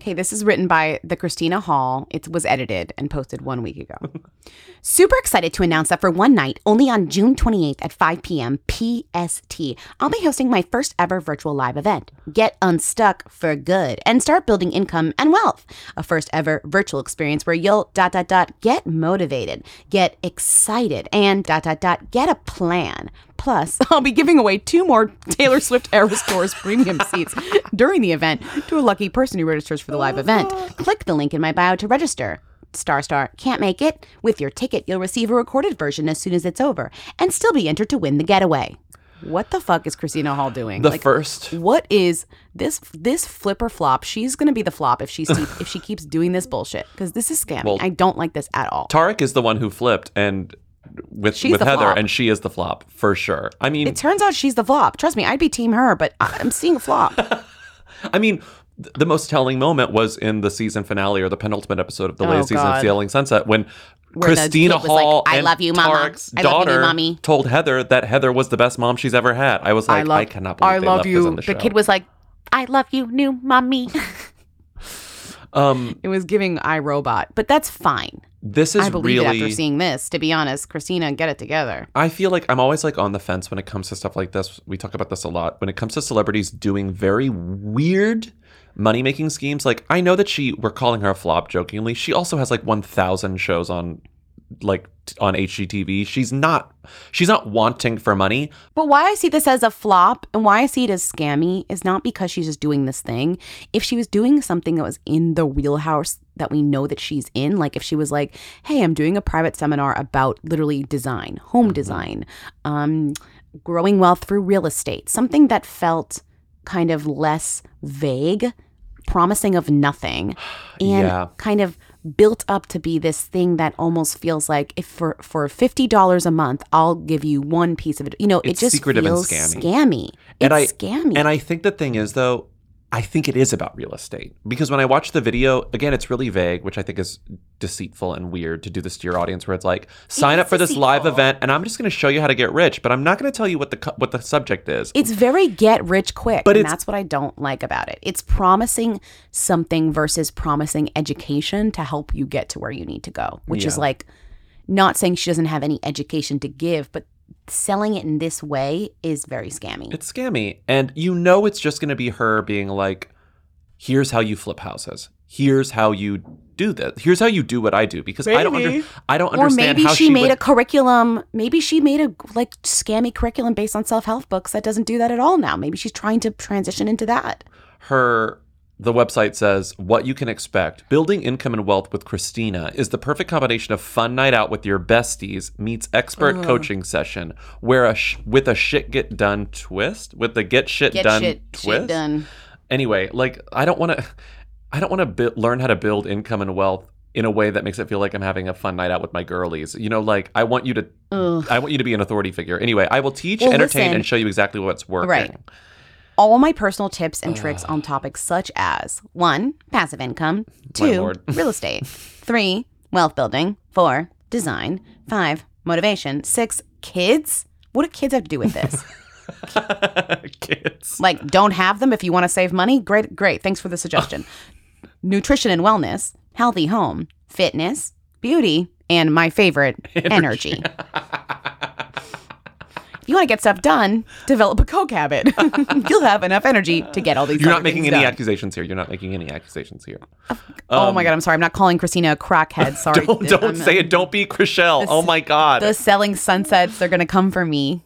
Okay, this is written by the Christina Hall. It was edited and posted one week ago. Super excited to announce that for one night, only on June 28th at 5 p.m. PST, I'll be hosting my first ever virtual live event. Get unstuck for good and start building income and wealth. A first ever virtual experience where you'll dot dot dot get motivated, get excited, and dot dot dot get a plan. Plus, I'll be giving away two more Taylor Swift Eras Tours premium seats during the event to a lucky person who registers for the live event. Click the link in my bio to register. Star Star can't make it? With your ticket, you'll receive a recorded version as soon as it's over and still be entered to win the getaway. What the fuck is Christina Hall doing? the first What is this this flipper flop? She's gonna be the flop if she if she keeps doing this bullshit because this is scammy. Well- I don't like this at all. Tarek is the one who flipped and with She's with Heather, flop. and she is the flop for sure. I mean, It turns out she's the flop. Trust me, I'd be team her, but I- I'm seeing a flop. I mean, the most telling moment was in the season finale or the penultimate episode of the Oh, latest season of God. Selling Sunset when. Where Christina was like, Hall "I and love you, Mama. Tarek's I love you, daughter Mommy." told Heather that Heather was the best mom she's ever had. I was like, I, love, cannot believe I they love left you. the, the kid was like, I love you, new mommy. um, it was giving iRobot, but that's fine. this is I believe really it after seeing this. To be honest, Christina, get it together. I feel like I'm always like on the fence when it comes to stuff like this. We talk about this a lot. When it comes to celebrities doing very weird money making schemes, like I know that she we're calling her a flop jokingly. She also has like 1000 shows on like t- on HGTV. She's not she's not wanting for money. But why I see this as a flop and why I see it as scammy is not because she's just doing this thing. If she was doing something that was in the wheelhouse that we know that she's in, like if she was like, hey, I'm doing a private seminar about literally design, home design, um, growing wealth through real estate, something that felt kind of less vague, promising of nothing, and Yeah. kind of built up to be this thing that almost feels like if for for fifty dollars a month, I'll give you one piece of it. You know, It's it just secretive and feels scammy. scammy. and I It's scammy. And I think the thing is though, I think it is about real estate because when I watch the video, again, it's really vague, which I think is deceitful and weird to do this to your audience, where it's like, sign is up for this live event, and I'm just going to show you how to get rich, but I'm not going to tell you what the what the subject is. It's very get rich quick, But and that's what I don't like about it. It's promising something versus promising education to help you get to where you need to go, which is like not saying she doesn't have any education to give, but selling it in this way is very scammy. It's scammy. And you know it's just going to be her being like, here's how you flip houses. here's how you do this. Here's how you do what I do because I don't under, I don't understand. Or maybe how she, she made would, a curriculum. Maybe she made a like scammy curriculum based on self help books that doesn't do that at all now. Maybe she's trying to transition into that. her the website says what you can expect building income and wealth with christina is the perfect combination of fun night out with your besties meets expert Ugh. coaching session where a sh- with a shit get done twist with the get shit Get done shit, twist shit done. anyway like i don't want to i don't want to bi- learn how to build income and wealth in a way that makes it feel like i'm having a fun night out with my girlies you know like i want you to Ugh. i want you to be an authority figure anyway i will teach Well, entertain listen. and show you exactly what's working Right. All my personal tips and tricks on topics such as one, passive income, two, real estate, three, wealth building, four, design, five, motivation, six, kids. What do kids have to do with this? kids like, don't have them if you want to save money. Great, great. Thanks for the suggestion. Nutrition and wellness, healthy home, fitness, beauty, and my favorite, energy. If you want to get stuff done, develop a coke habit. You'll have enough energy to get all these. You're not making any done. accusations here. You're not making any accusations here. oh Um, my god, I'm sorry. I'm not calling Christina a crackhead. Sorry. Don't, don't I'm- say it. Don't be Chrishell. This- Oh my God. The selling sunsets, they're gonna come for me.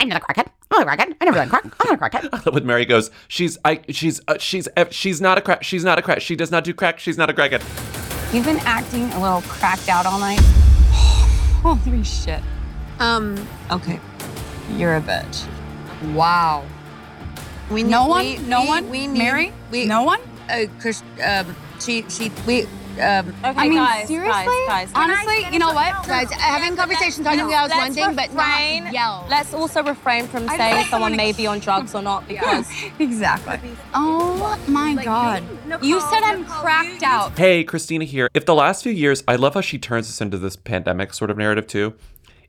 I'm not a crackhead. I'm not a crackhead. I never done crack. I'm not a crackhead. With Mary goes, she's I she's uh, she's uh, she's not a crack. She's not a crack. She does not do crack. She's not a crackhead. You've been acting a little cracked out all night. Holy shit. Um, okay. You're a bitch. Wow. We No one? we- No we- one? We need, Mary? We, No one? Uh, Chris, um, she, she, we, um. I mean, seriously? Guys, honestly, you know what, guys? Having conversations talking about is one Let's thing, but refrain. not yell. Let's also refrain from saying someone wanna- may be on drugs or not because exactly. Oh my god. you said I'm cracked out. Hey, Christina here. If the last few years, I love how she turns this into this pandemic sort of narrative too.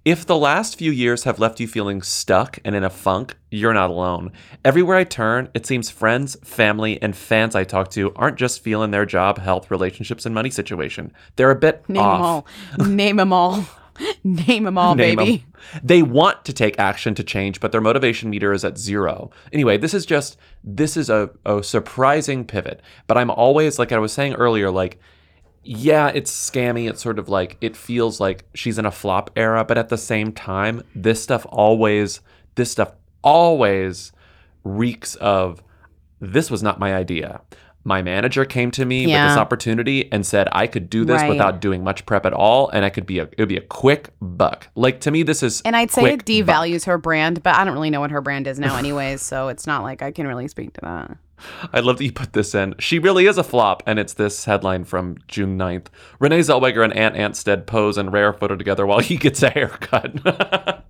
If the last few years have left you feeling stuck and in a funk, you're not alone. Everywhere I turn, it seems friends, family, and fans I talk to aren't just feeling their job, health, relationships, and money situation. They're a bit Name off. them all. Name them all. Name them all, Name baby. They want to take action to change, but their motivation meter is at zero. Anyway, this is just this is a, a surprising pivot. But I'm always like I was saying earlier, like yeah, it's scammy. It's sort of like it feels like she's in a flop era, but at the same time, this stuff always this stuff always reeks of this was not my idea. My manager came to me with this opportunity and said I could do this Right. without doing much prep at all, and I could be a it would be a quick buck. Like to me, this is And I'd say it buck. devalues her brand, but I don't really know what her brand is now, anyways. so it's not like I can really speak to that. I love that you put this in. She really is a flop, and it's this headline from June 9th. Renee Zellweger and Ant Anstead pose in rare photo together while he gets a haircut.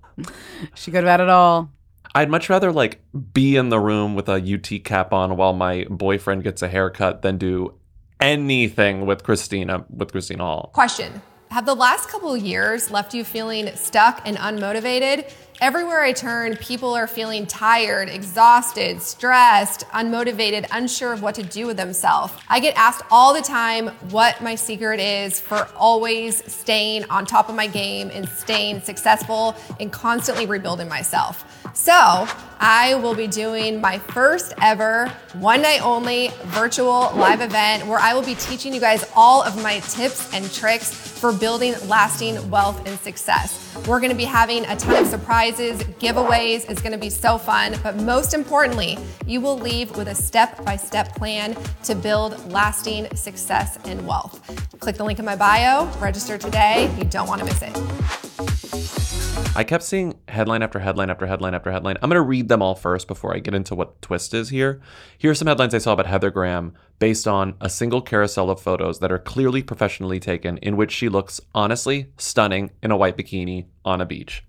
She good about it all. I'd much rather like be in the room with a UT cap on while my boyfriend gets a haircut than do anything with Christina with Christina Hall. Question Have the last couple of years left you feeling stuck and unmotivated? Everywhere I turn, people are feeling tired, exhausted, stressed, unmotivated, unsure of what to do with themselves. I get asked all the time what my secret is for always staying on top of my game and staying successful and constantly rebuilding myself. So, I will be doing my first ever one night only virtual live event where I will be teaching you guys all of my tips and tricks for building lasting wealth and success. We're gonna be having a ton of surprises, giveaways. It's gonna be so fun. But most importantly, you will leave with a step by step plan to build lasting success and wealth. Click the link in my bio, register today. You don't wanna miss it. I kept seeing headline after headline after headline after headline. I'm going to read them all first before I get into what twist is here. Here are some headlines I saw about Heather Graham based on a single carousel of photos that are clearly professionally taken, in which she looks honestly stunning in a white bikini on a beach.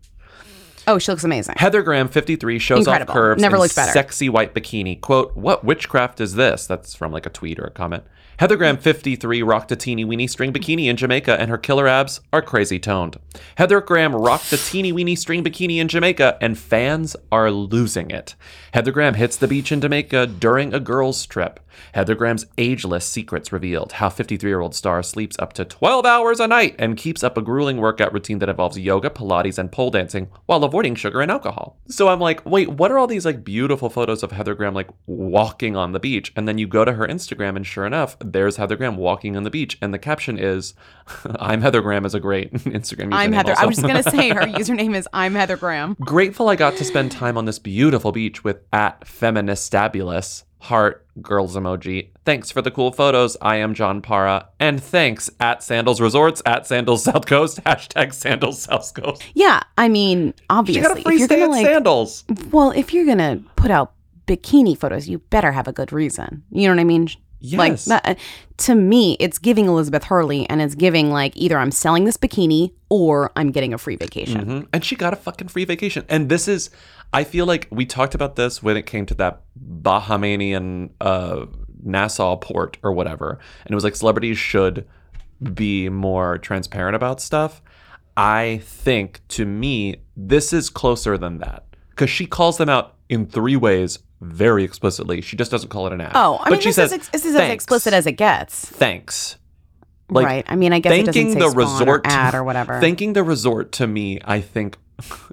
Oh, she looks amazing. Heather Graham, 53, shows Incredible. off curves Never in looked better. sexy white bikini. Quote, what witchcraft is this? That's from like a tweet or a comment. Heather Graham, 53, rocked a teeny weeny string bikini in Jamaica, and her killer abs are crazy toned. Heather Graham rocked a teeny weeny string bikini in Jamaica, and fans are losing it. Heather Graham hits the beach in Jamaica during a girls' trip. Heather Graham's ageless secrets revealed how 53 year old star sleeps up to 12 hours a night and keeps up a grueling workout routine that involves yoga, Pilates, and pole dancing while avoiding sugar and alcohol. So I'm like, wait, what are all these like beautiful photos of Heather Graham like walking on the beach? And then you go to her Instagram, and sure enough, there's Heather Graham walking on the beach, and the caption is, "I'm Heather Graham" is a great Instagram. I'm username Heather. I also. was just gonna say her username is I'm Heather Graham. Grateful I got to spend time on this beautiful beach with at Feministabulous, heart, girls emoji. Thanks for the cool photos. I am John Para. And thanks at Sandals Resorts, at Sandals South Coast, hashtag Sandals South Coast. Yeah, I mean, obviously, got a free if you're stay gonna at like, Sandals. well, if you're gonna put out bikini photos, you better have a good reason. You know what I mean? Like Yes. that, to me, it's giving Elizabeth Hurley, and it's giving like either I'm selling this bikini or I'm getting a free vacation. Mhm. And she got a fucking free vacation. And this is, I feel like we talked about this when it came to that Bahamian uh, Nassau port or whatever. And it was like celebrities should be more transparent about stuff. I think to me, this is closer than that because she calls them out in three ways very explicitly. She just doesn't call it an ad. Oh, I but mean, she this says, is, ex- this is as explicit as it gets. Thanks. right. I mean, I guess it doesn't thanking the resort or ad or whatever. Thanking the resort to me, I think,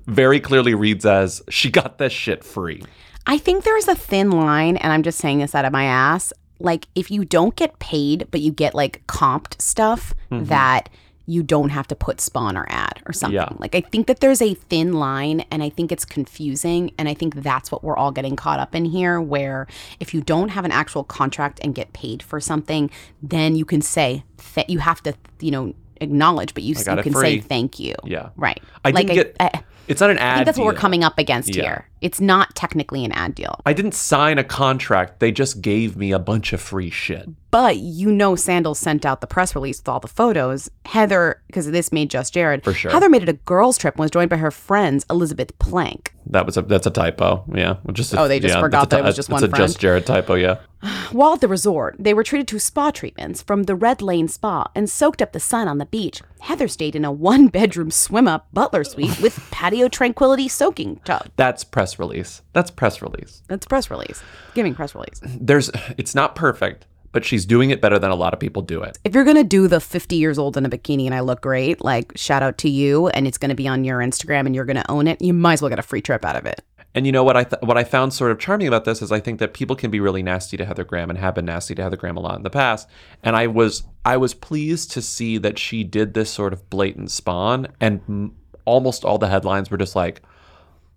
very clearly reads as she got this shit free. I think there is a thin line, and I'm just saying this out of my ass. Like, if you don't get paid, but you get like comped stuff Mhm. that you don't have to put spawn or ad or something. Yeah. Like, I think that there's a thin line, and I think it's confusing. And I think that's what we're all getting caught up in here, where if you don't have an actual contract and get paid for something, then you can say that you have to, you know, acknowledge, but you, I you can free. say thank you. Yeah. Right. I Like, didn't get. I- it's not an ad. Deal. I think that's what we're coming up against Yeah. here. It's not technically an ad deal. I didn't sign a contract. They just gave me a bunch of free shit. But you know, Sandals sent out the press release with all the photos. Heather, because this made Just Jared. For sure. Heather made it a girls' trip and was joined by her friends Elizabeth Plank. That was a that's a typo. Yeah. Just a- Oh, they just yeah, forgot that's a that it was ty- just that's one a just friend? Jared typo. Yeah. While at the resort, they were treated to spa treatments from the Red Lane Spa and soaked up the sun on the beach. Heather stayed in a one-bedroom swim-up butler suite with patio tranquility soaking tub. That's press release. That's press release. That's press release. Giving press release. There's. It's not perfect, but she's doing it better than a lot of people do it. If you're gonna do the 50 years old in a bikini and I look great, like shout out to you, and it's gonna be on your Instagram and you're gonna own it, you might as well get a free trip out of it. And you know what I th- what I found sort of charming about this is I think that people can be really nasty to Heather Graham and have been nasty to Heather Graham a lot in the past. And I was I was pleased to see that she did this sort of blatant spawn, and m- almost all the headlines were just like,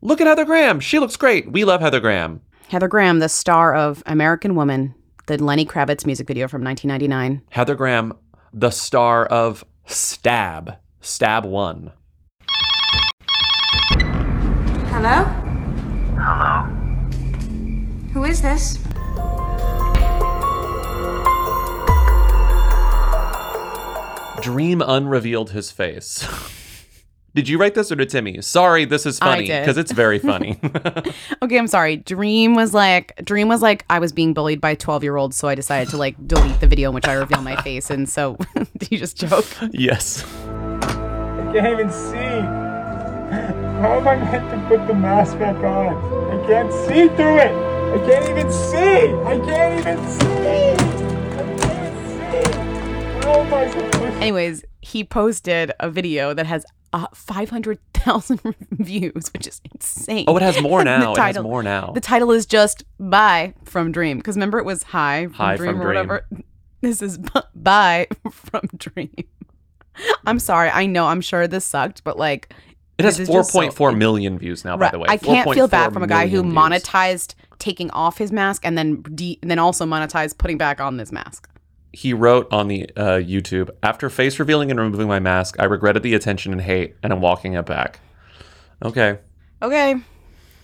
"Look at Heather Graham, she looks great. We love Heather Graham." Heather Graham, the star of American Woman, the Lenny Kravitz music video from 1999. Heather Graham, the star of Stab, Stab One. Hello? Hello? Who is this? Dream unrevealed his face. did you write this or did Timmy? Sorry, this is funny because it's very funny. Okay, I'm sorry. Dream was like Dream was like I was being bullied by 12 year olds, so I decided to like delete the video in which I reveal my face. And so, did you just joke? yes. I can't even see. How am I meant to put the mask back on? I can't see through it. I can't even see. I can't even see. I can't see. How am I supposed to? Anyways, he posted a video that has uh, 500,000 views, which is insane. Oh, it has more now. It has more now. The title is just "Bye" from Dream because remember it was "Hi" from Hi Dream from or Dream. whatever. This is "Bye" from Dream. I'm sorry. I know. I'm sure this sucked, but like It has this is just so- 4.4 million views now, by the way. I can't feel bad from a guy who views. monetized taking off his mask and then de- and then also monetized putting back on this mask. He wrote on the uh, YouTube, after face revealing and removing my mask, I regretted the attention and hate, and I'm walking it back. Okay. Okay.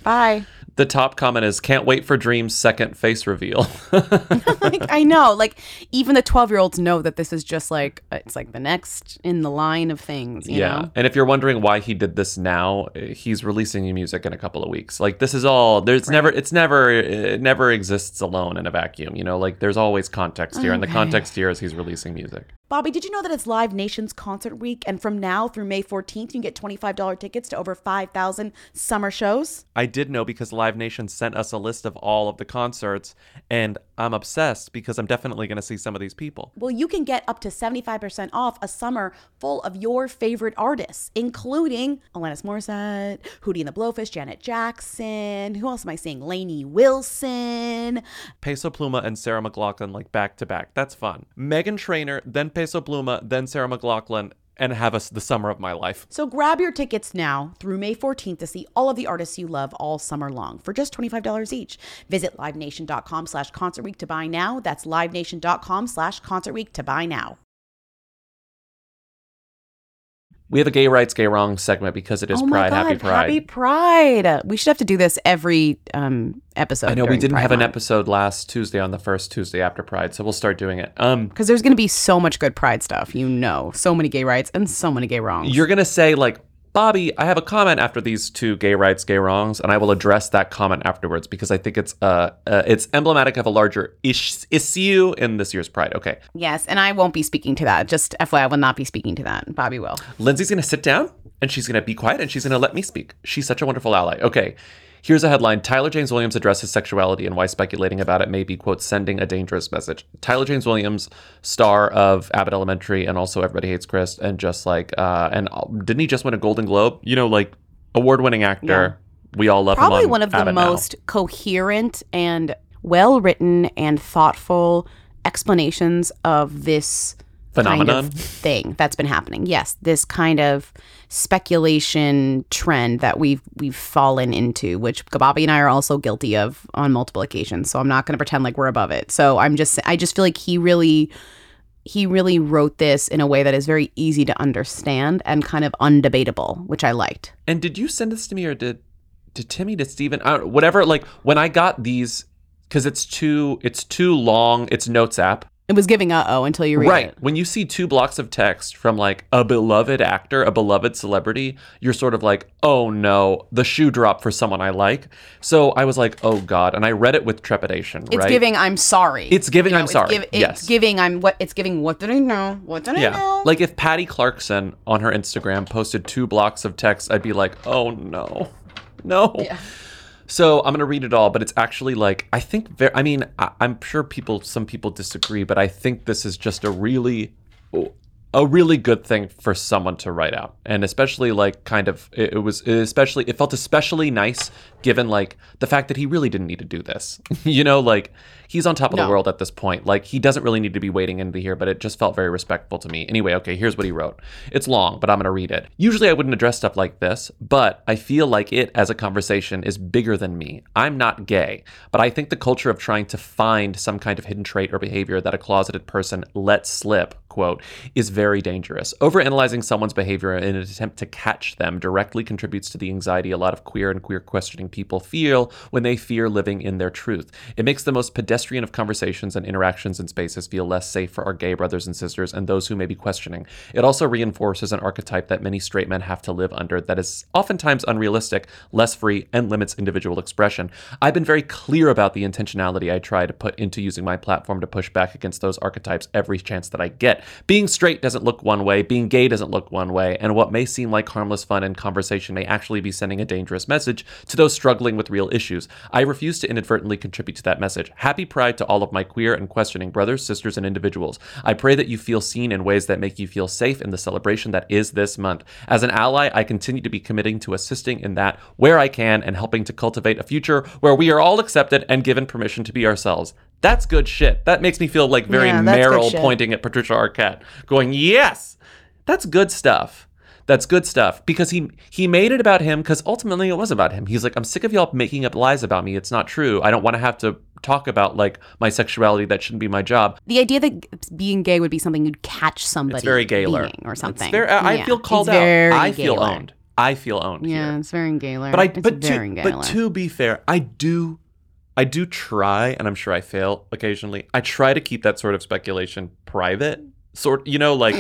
Bye. The top comment is, can't wait for Dream's second face reveal. like I know, like even the 12-year-olds know that this is just like it's like the next in the line of things, you yeah. know. And if you're wondering why he did this now, uh, he's releasing new music in a couple of weeks. Like this is all there's never it's never it never exists alone in a vacuum, you know? Like there's always context here and the context here is he's releasing music. Bobby, did you know that it's Live Nation's concert week? And from now through May 14th, you can get $25 tickets to over 5,000 summer shows? I did know because Live Nation sent us a list of all of the concerts, and I'm obsessed because I'm definitely going to see some of these people. Well, you can get up to 75% off a summer full of your favorite artists, including Alanis Morissette, Hootie and the Blowfish, Janet Jackson. Who else am I seeing? Lainey Wilson. Peso Pluma and Sarah McLachlan like back to back. That's fun. Meghan Trainor, then Peso Pluma, then Sarah McLachlan, and have us the summer of my life. So grab your tickets now through May 14th to see all of the artists you love all summer long for just $25 each. Visit livenation.com slash concert week to buy now. That's livenation.com slash concert week to buy now. We have a gay rights, gay wrong segment because it is oh Pride. God, Happy Pride. Happy Pride. We should have to do this every um, episode. I know we didn't Pride have an episode last Tuesday on the first Tuesday after Pride, so we'll start doing it. Um, Because there's going to be so much good pride stuff, you know. So many gay rights and so many gay wrongs. you're gonna say like, Bobby, I have a comment after these two gay rights, gay wrongs, and I will address that comment afterwards because I think it's uh, uh it's emblematic of a larger ish- issue in this year's Pride. Okay, Yes, and I won't be speaking to that. Just FYI, I will not be speaking to that. Bobby will. Lindsay's gonna sit down and she's gonna be quiet and she's gonna let me speak. She's such a wonderful ally. Okay. Here's a headline Tyler James Williams addresses sexuality and why speculating about it may be, quote, sending a dangerous message. Tyler James Williams, star of Abbott Elementary and also Everybody Hates Chris, and just like, uh, and didn't he just win a Golden Globe? You know, like award winning actor. We all love Probably him. on one of the Abbott now. most coherent and well written and thoughtful explanations of this Phenomenon? kind of thing that's been happening. Yes, this kind of speculation trend that we've we've fallen into, which Bobby and I are also guilty of on multiple occasions. So I'm not going to pretend like we're above it. So I'm just I just feel like he really he really wrote this in a way that is very easy to understand and kind of undebatable, which I liked. And did you send this to me or did did Timmy did Steven whatever like when I got these because it's too it's too long it's notes app It was giving uh oh until you read right it. Right. When you see two blocks of text from like a beloved actor a beloved celebrity you're sort of like oh no the shoe drop for someone I like so I was like oh god and I read it with trepidation It's right giving I'm sorry. It's giving I'm it's sorry. give- it's Yes. giving I'm what it's giving what did I know? What did I yeah know? like if Patty Clarkson on her Instagram posted two blocks of text I'd be like oh no no So I'm gonna read it all, but it's actually like I think. I mean, I- I'm sure people, some people disagree, but I think this is just a really, a really good thing for someone to write out, and especially like kind of it, it was especially it felt especially nice given like the fact that he really didn't need to do this. you know, like he's on top of the world at this point. Like he doesn't really need to be waiting into here, but it just felt very respectful to me. Anyway, okay, here's what he wrote. It's long, but I'm going to read it. Usually I wouldn't address stuff like this, but I feel like it as a conversation is bigger than me. I'm not gay, but I think the culture of trying to find some kind of hidden trait or behavior that a closeted person lets slip, quote, is very dangerous. Overanalyzing someone's behavior in an attempt to catch them directly contributes to the anxiety a lot of queer and queer questioning people feel when they fear living in their truth. It makes the most pedestrian of conversations and interactions in spaces feel less safe for our gay brothers and sisters and those who may be questioning. It also reinforces an archetype that many straight men have to live under that is oftentimes unrealistic, less free, and limits individual expression. I've been very clear about the intentionality I try to put into using my platform to push back against those archetypes every chance that I get. Being straight doesn't look one way, being gay doesn't look one way, and what may seem like harmless fun and conversation may actually be sending a dangerous message to those struggling with real issues. I refuse to inadvertently contribute to that message. Happy Pride to all of my queer and questioning brothers, sisters, and individuals. I pray that you feel seen in ways that make you feel safe in the celebration that is this month. As an ally, I continue to be committing to assisting in that where I can and helping to cultivate a future where we are all accepted and given permission to be ourselves. That's good shit. That makes me feel like very Yeah, Meryl pointing at Patricia Arquette, going, "Yes, that's good stuff." That's good stuff because he he made it about him because ultimately it was about him. He's like, I'm sick of y'all making up lies about me. It's not true. I don't want to have to talk about like my sexuality. That shouldn't be my job. The idea that being gay would be something you'd catch somebody It's very being or something. It's very, I I Yeah, feel called it's out. I feel owned. I feel owned. Yeah, here. it's very Gaylor. But I it's but to, but to be fair, I do I do try, and I'm sure I fail occasionally. I try to keep that sort of speculation private. Sort, you know, like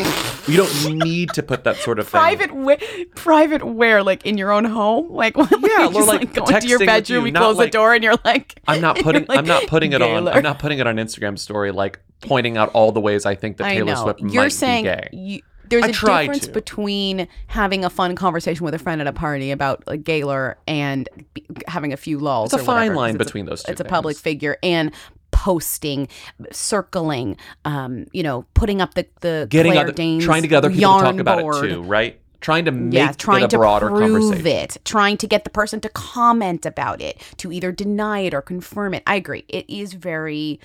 you don't need to put that sort of thing. private where, private where, like in your own home, like Yeah, or, just, like, like, go into your bedroom, you, close like- the door, and you're like, I'm not putting like I'm not putting it on I'm not putting it on Instagram story like pointing out all the ways I think that Taylor. Swift You're might saying be gay. You, there's I a difference to. between having a fun conversation with a friend at a party about like Gaylor and be, having a few lulls. It's a fine whatever, line it's a- between those two It's a public figure and posting, circling, um, you know, putting up the the Getting Claire other, Danes trying to get other people to talk about board. it too, right? Trying to make yeah, trying it a to broader prove conversation. it, trying to get the person to comment about it, to either deny it or confirm it. I agree. It is very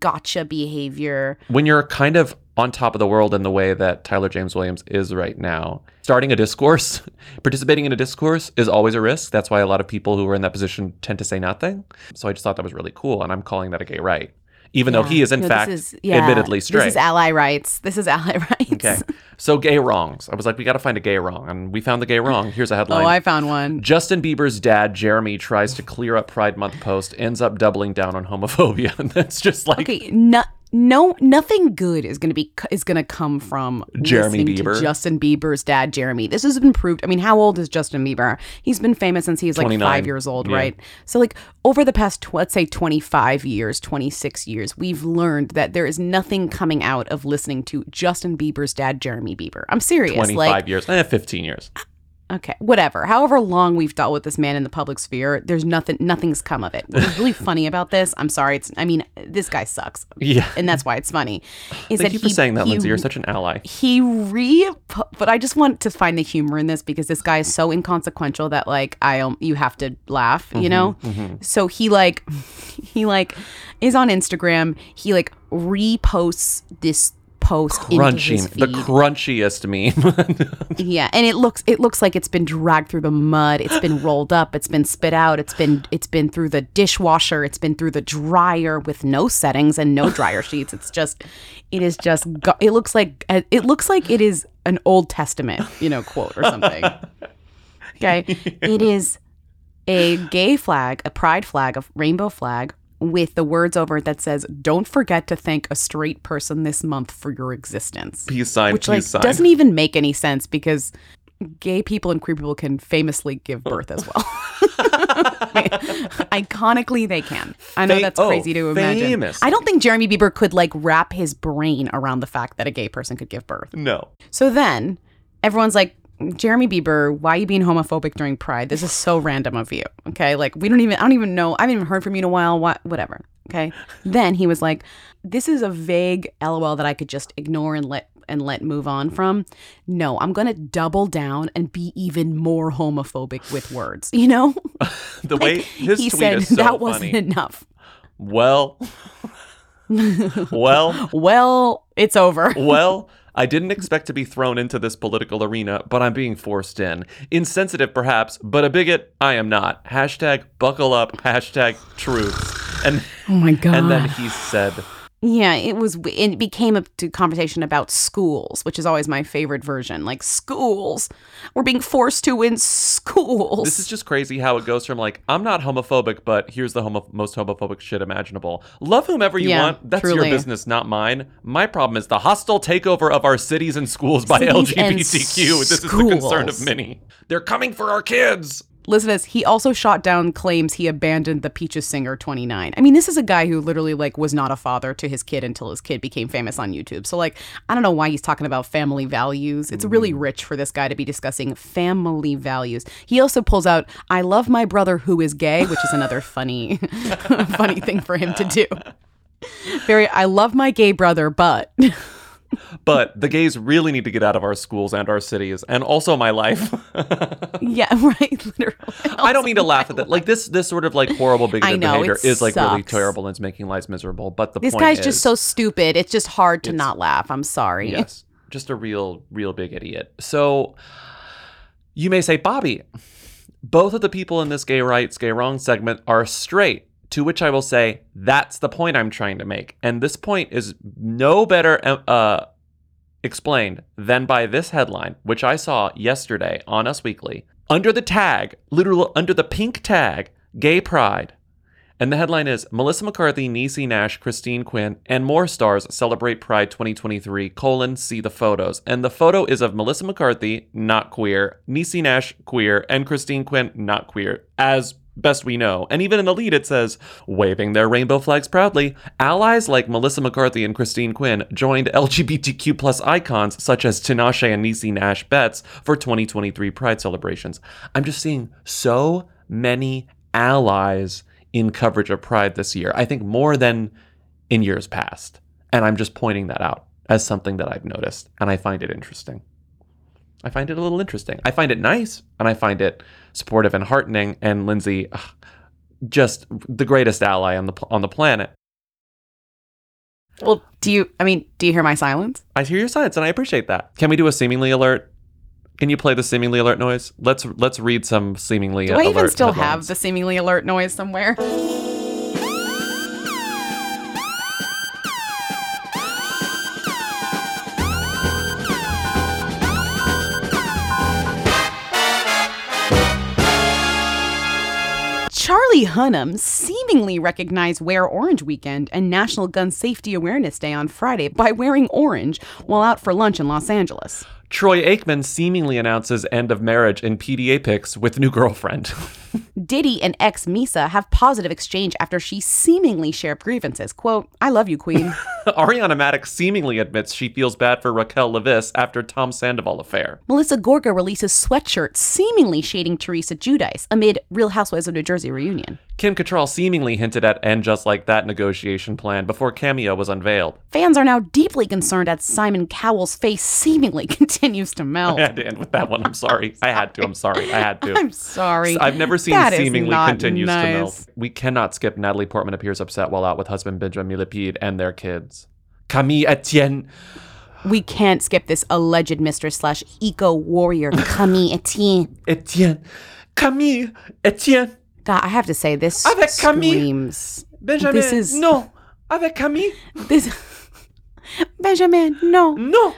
gotcha behavior. when you're kind of on top of the world in the way that Tyler James Williams is right now, starting a discourse, participating in a discourse is always a risk. That's why a lot of people who are in that position tend to say nothing. So I just thought that was really cool, and I'm calling that a gay right, even though he is in No, fact is, yeah, admittedly straight. This is ally rights. This is ally rights. okay, so gay wrongs. I was like, we got to find a gay wrong, and we found the gay wrong. Here's a oh, headline. Oh, I found one. Justin Bieber's dad, Jeremy, tries to clear up Pride Month post, ends up doubling down on homophobia. And that's just like Okay, no, no, nothing good is gonna be is gonna come from Jeremy listening to Bieber? Justin Bieber's dad, Jeremy. This has been proved. I mean, how old is Justin Bieber? He's been famous since he was like 29. five years old, Yeah. right? So, like over the past, tw- let's say, twenty five years, twenty six years, we've learned that there is nothing coming out of listening to Justin Bieber's dad, Jeremy Bieber. I'm serious. 25 like, years, eh, 15 years. Okay, whatever. However long we've dealt with this man in the public sphere, there's nothing. Nothing's come of it. What's really funny about this? I'm sorry. It's. I mean, this guy sucks. Yeah. and that's why it's funny. Is Thank that you for he- saying that, he- Lindsay. You're such an ally. He re, but I just want to find the humor in this because this guy is so inconsequential that like I um you have to laugh, you Mhm, know. mhm. So he like, he like is on Instagram. He like reposts this post his the crunchiest meme. Yeah, and it looks it looks like it's been dragged through the mud. It's been rolled up. It's been spit out. It's been it's been through the dishwasher. It's been through the dryer with no settings and no dryer sheets. It's just it is just it looks like uh, it looks like it is an Old Testament, you know, quote or something. Okay, it is a gay flag, a pride flag, a rainbow flag with the words over it that says "Don't forget to thank a straight person this month for your existence." Peace sign, which peace like sign. doesn't even make any sense because gay people and queer people can famously give birth as well. Iconically, they can. I know that's oh, crazy to oh, imagine. famous. I don't think Jeremy Bieber could like wrap his brain around the fact that a gay person could give birth. no. So then everyone's like, Jeremy Bieber, why are you being homophobic during Pride? This is so random of you. Okay. Like, we don't even, I don't even know. I haven't even heard from you in a while. What, whatever. Okay. Then he was like, this is a vague LOL that I could just ignore and let, and let move on from. No, I'm going to double down and be even more homophobic with words, you know? The way his he tweet said is so that wasn't enough. Well, well, well, it's over. well, I didn't expect to be thrown into this political arena, but I'm being forced in. Insensitive, perhaps, but a bigot, I am not. Hashtag buckle up, hashtag truth. And, Oh my God. and then he said, Yeah, it was. It became a conversation about schools, which is always my favorite version. Like schools, we're being forced to in schools. This is just crazy how it goes from like, I'm not homophobic, but here's the homo- most homophobic shit imaginable. Love whomever you Yeah, want. That's truly. your business, not mine. My problem is the hostile takeover of our cities and schools by Cities LGBTQ. This is the concern of many. They're coming for our kids. Listen to this. He also shot down claims he abandoned the Peaches singer 29. I mean, this is a guy who literally like was not a father to his kid until his kid became famous on YouTube. So like, I don't know why he's talking about family values. It's really mm. rich for this guy to be discussing family values. He also pulls out "I love my brother who is gay," which is another funny, funny thing for him to do. Very, I love my gay brother, but But the gays really need to get out of our schools and our cities, and also my life. yeah, right. Literally, I don't mean to laugh at that. Like this, this sort of like horrible bigoted know, behavior is like really terrible and it's making lives miserable. But the this point guy's is, just so stupid. It's just hard to not laugh. I'm sorry. Yes, just a real, real big idiot. So you may say, Bobby, both of the people in this gay rights, gay wrong segment are straight. To which I will say, that's the point I'm trying to make. And this point is no better uh, explained than by this headline, which I saw yesterday on Us Weekly. Under the tag, literal under the pink tag, gay pride. And the headline is Melissa McCarthy, Niecy Nash, Christine Quinn, and more stars celebrate Pride 2023, colon, see the photos. And the photo is of Melissa McCarthy, not queer, Niecy Nash, queer, and Christine Quinn, not queer, as best we know. And even in the lead, it says, waving their rainbow flags proudly, allies like Melissa McCarthy and Christine Quinn joined LGBTQ plus icons such as Tinashe and Niecy Nash Betts for 2023 Pride celebrations. I'm just seeing so many allies in coverage of Pride this year. I think more than in years past. And I'm just pointing that out as something that I've noticed. And I find it interesting. I find it a little interesting. I find it nice and I find it supportive and heartening. And Lindsay, ugh, just the greatest ally on the on the planet. Well, do you? I mean, do you hear my silence? I hear your silence, and I appreciate that. Can we do a seemingly alert? Can you play the seemingly alert noise? Let's let's read some seemingly Do I even still headlines. have the seemingly alert noise somewhere? Charlie Hunnam seemingly recognized Wear Orange Weekend and National Gun Safety Awareness Day on Friday by wearing orange while out for lunch in Los Angeles. Troy Aikman seemingly announces end of marriage in PDA pics with new girlfriend. Diddy and ex Misa have positive exchange after she seemingly shared grievances. Quote, I love you, Queen. Ariana Madix seemingly admits she feels bad for Raquel Leviss after Tom Sandoval affair. Melissa Gorga releases sweatshirt seemingly shading Teresa Giudice amid Real Housewives of New Jersey reunion. Kim Cattrall seemingly hinted at end just like that negotiation plan before Cameo was unveiled. Fans are now deeply concerned as Simon Cowell's face seemingly continues to melt. I had to end with that one. I'm sorry. I had to. I'm sorry. I had to. I'm sorry. I've never seen That seemingly continues to melt. We cannot skip Natalie Portman appears upset while out with husband Benjamin Millepied and their kids. Camille Etienne. We can't skip this alleged mistress slash eco warrior, Camille Etienne. Etienne. Camille Etienne. God, I have to say this Avec Camille. screams. Benjamin. This is No. Avec Camille. This Benjamin, no. No.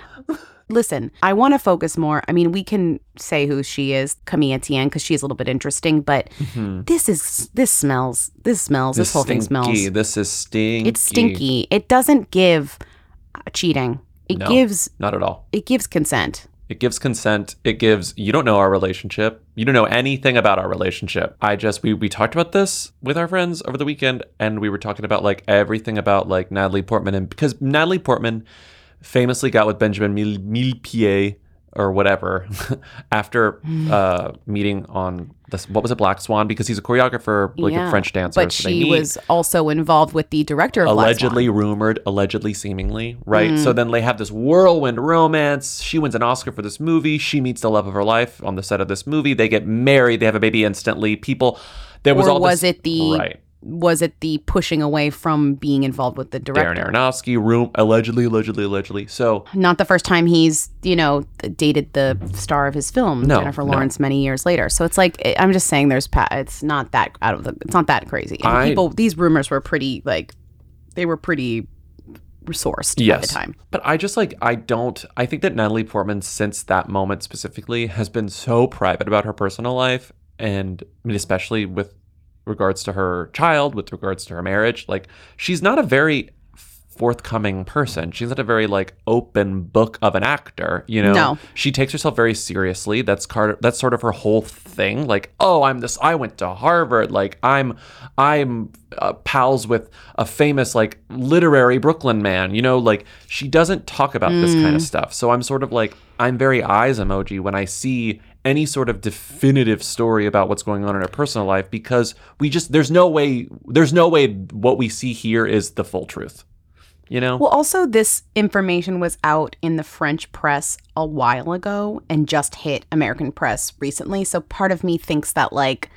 Listen, I want to focus more. I mean, we can say who she is, Camille Etienne, because she's a little bit interesting, but this is this smells. This smells. This, whole thing smells. This is stinky. It's stinky. It doesn't give uh, cheating. It No, gives not at all. it gives consent. It gives consent. It gives you don't know our relationship. You don't know anything about our relationship. I just we we talked about this with our friends over the weekend and we were talking about like everything about like Natalie Portman and because Natalie Portman famously got with Benjamin Mille, Millepied or whatever after uh meeting on this what was it Black Swan because he's a choreographer like a French dancer But so they she meet was also involved with the director of Black allegedly rumored, allegedly seemingly, right? Mm. So then they have this whirlwind romance. She wins an Oscar for this movie. She meets the love of her life on the set of this movie. They get married. They have a baby instantly. People, there was or all was this, it the right? Was it the pushing away from being involved with the director? Darren Aronofsky, room allegedly, allegedly, allegedly. So Not the first time he's, you know, dated the star of his film, No, Jennifer no. Lawrence, many years later. So it's like I'm just saying, there's it's not that out of the, it's not that crazy. And I- people, these rumors were pretty like, they were pretty sourced yes, at the time. But I just like I don't. I think that Natalie Portman, since that moment specifically, has been so private about her personal life, and I mean, especially with regards to her child, with regards to her marriage. Like she's not a very forthcoming person. She's not a very like open book of an actor, you know. No. She takes herself very seriously. That's car- that's sort of her whole thing. Like, oh, I'm this I went to Harvard. Like I'm I'm uh, pals with a famous like literary Brooklyn man, you know, like she doesn't talk about this kind of Mm. stuff. So I'm sort of like I'm very eyes emoji when I see any sort of definitive story about what's going on in our personal life because we just there's no way there's no way what we see here is the full truth. You know? Well, also, this information was out in the French press a while ago and just hit American press recently. So part of me thinks that, like,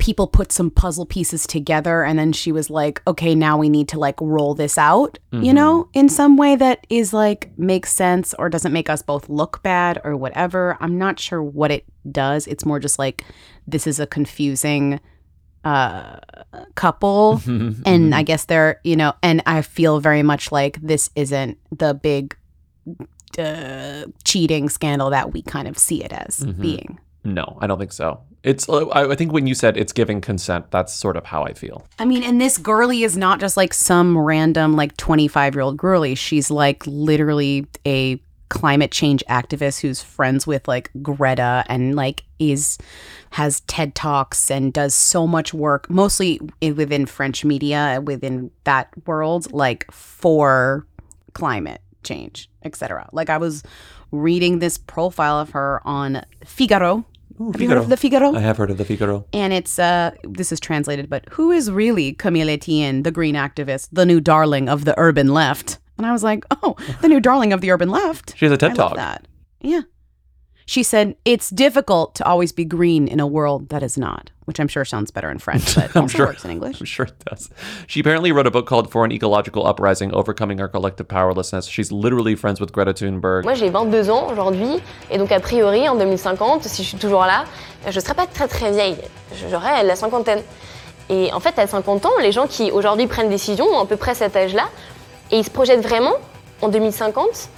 people put some puzzle pieces together and then she was like, okay, now we need to, like, roll this out, you Mhm. know, in some way that is, like, makes sense or doesn't make us both look bad or whatever. I'm not sure what it does. It's more just like, this is a confusing uh couple Mm-hmm. and i guess they're you know and i feel very much like this isn't the big uh, cheating scandal that we kind of see it as Mhm. being No, I don't think so. It's uh, I I think when you said it's giving consent, that's sort of how I feel. i mean and this girly is not just like some random like 25 year old girly. she's like literally a climate change activist who's friends with like Greta and like is has TED Talks and does so much work mostly within French media within that world like for climate change, etc. Like I was reading this profile of her on Figaro. Have you heard of the Figaro? I have heard of the Figaro. And it's uh this is translated, but who is really Camille Etienne, the green activist, the new darling of the urban left? And I was like, oh, the new darling of the urban left. She has a TED I Talk. that. Yeah. She said it's difficult to always be green in a world that is not, which I'm sure sounds better in French, but I'm also sure works in English. I'm sure it does. She apparently wrote a book called For an Ecological Uprising Overcoming Our Collective Powerlessness. She's literally friends with Greta Thunberg. Moi, j'ai 22 ans aujourd'hui, et donc a priori, en 2050, si je suis toujours là, je ne serai pas très très vieille. J'aurai la cinquantaine. Et en fait, à 50 ans, les gens qui aujourd'hui prennent des décisions ont à peu près cet âge-là, et ils se projettent vraiment en 2050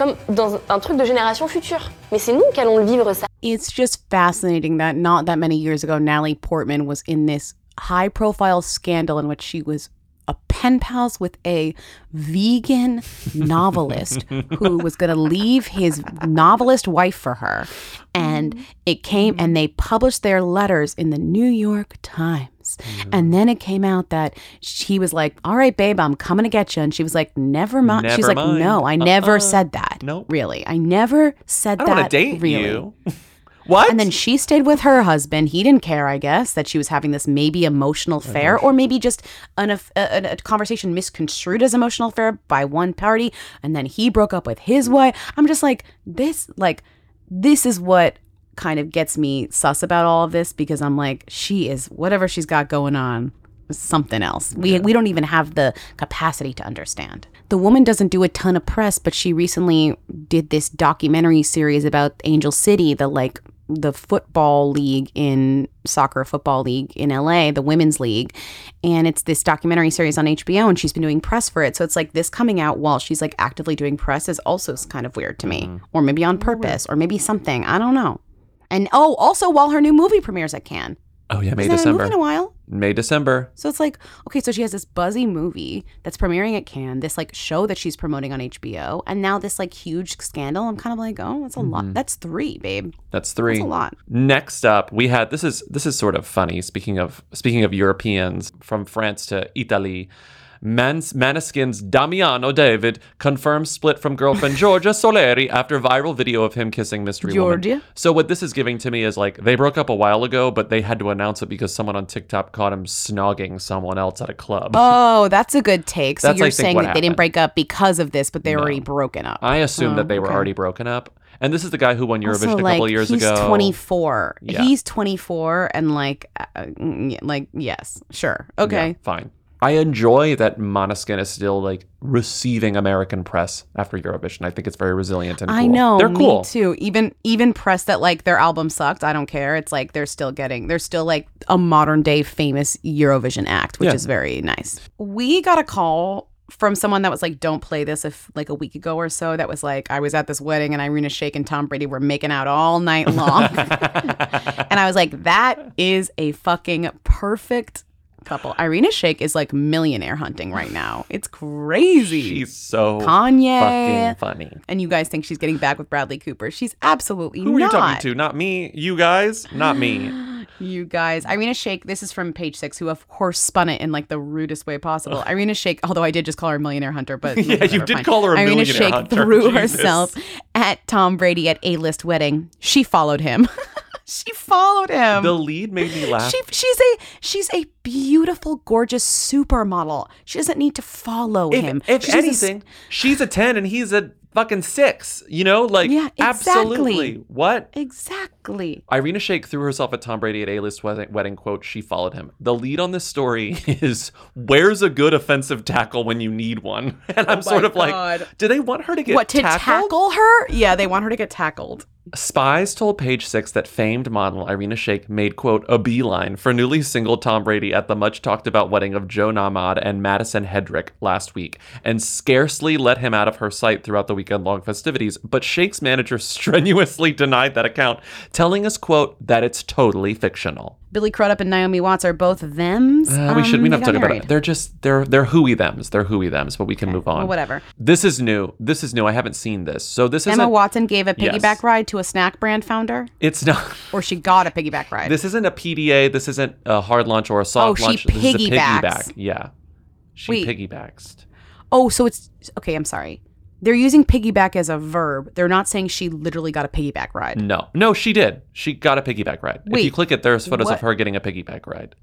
comme dans un truc de génération future. Mais c'est nous qui allons le vivre ça. It's just fascinating that not that many years ago, Natalie Portman was in this high profile scandal in which she was pen pals with a vegan novelist who was going to leave his novelist wife for her. And it came and they published their letters in the New York Times. And then it came out that she was like, All right, babe, I'm coming to get you. And she was like, Never mind. She's Never like, mind. No, I never Uh-uh. said that. Nope. Really. I never said I don't that. want to date really. you. What? And then she stayed with her husband. He didn't care, I guess, that she was having this maybe emotional oh, affair or maybe just an, a, a, a conversation misconstrued as emotional affair by one party. And then he broke up with his wife. I'm just like, this, like, this is what kind of gets me sus about all of this because I'm like, she is, whatever she's got going on, something else. We, we don't even have the capacity to understand. The woman doesn't do a ton of press, but she recently did this documentary series about Angel City, the like the football league in soccer football league in LA, the women's league. And it's this documentary series on HBO and she's been doing press for it. So it's like this coming out while she's like actively doing press is also kind of weird to me. Mm-hmm. Or maybe on purpose or maybe something. I don't know. And oh, also while her new movie premieres at Cannes. Oh yeah, May December. in a while? May December. So it's like, okay, so she has this buzzy movie that's premiering at Cannes, this like show that she's promoting on HBO, and now this like huge scandal. I'm kind of like, oh, that's a Mhm. lot. That's three, babe. That's three. That's a lot. Next up, we had this is this is sort of funny. Speaking of speaking of Europeans, from France to Italy, Mans, Maneskin's Damiano David confirms split from girlfriend Giorgia Soleri after viral video of him kissing mystery woman. Giorgia? So what this is giving to me is like they broke up a while ago, but they had to announce it because someone on TikTok caught him snogging someone else at a club. Oh, that's a good take. So That's, I you're think, saying what that they didn't happened. break up because of this, but they're already broken up. I assume Oh, that they were already broken up. And this is the guy who won Eurovision Also, a couple like, years he's ago. 24. Yeah. He's 24, and like, uh, mm, like, yes, sure, okay. Yeah, fine. I enjoy that Maneskin is still like receiving American press after Eurovision. I think it's very resilient and cool. I know. They're cool. Too. Even even press that like their album sucked. I don't care. It's like they're still getting. They're still like a modern day famous Eurovision act, which Yeah. is very nice. We got a call from someone that was like, "Don't play this." If like a week ago or so, that was like, I was at this wedding and Irina Shayk and Tom Brady were making out all night long, and I was like, that is a fucking perfect couple. Irina Shayk is like millionaire hunting right now. It's crazy. She's so Kanye. fucking funny. And you guys think she's getting back with Bradley Cooper. She's absolutely Who are not. you talking to? Not me. You guys? Not me. You guys. Irina Shayk, this is from page six, who of course spun it in like the rudest way possible. Irina Shayk, although I did just call her a millionaire hunter, but Yeah, you did fine. call her a Irina millionaire Shayk hunter. threw Jesus. herself at Tom Brady at a list wedding. She followed him. she followed him. the lead made me laugh. She, she's a she's a beautiful, gorgeous supermodel. She doesn't need to follow if, him. if She's a anything, she's a 10 and he's a fucking 6. You know? Like, Yeah, absolutely. What? exactly. Irina Shayk threw herself at Tom Brady at A-list wedding, wedding quote. She followed him. The lead on this story is where's a good offensive tackle when you need one? And I'm Oh sort of like, God. do they want her to get what to tackled? tackle her? Yeah, they want her to get tackled. Spies told Page Six that famed model Irina Shayk made quote a beeline for newly single Tom Brady at the much talked about wedding of Joe Nahmad and Madison Hedrick last week, and scarcely let him out of her sight throughout the weekend long festivities. But Shayk's manager strenuously denied that account, telling us quote that it's totally fictional. Billy Crudup and Naomi Watts are both thems. Uh, we should. We Um, don't they have to talk about it. They're just they're they're hooey thems. They're hooey thems. But we can move on. well, whatever. This is new. This is new. I haven't seen this. So this is Emma Watson gave a Yes. piggyback ride to a snack brand founder, It's not. or she got a piggyback ride. This isn't a PDA. This isn't a hard lunch or a soft Oh, she lunch. This is a piggybacks. piggyback. Yeah. She Wait. piggybacks. oh, so it's okay. I'm sorry. They're using piggyback as a verb. They're not saying she literally got a piggyback ride. No, no, she did. She got a piggyback ride. if you click it, there's photos what? of her getting a piggyback ride.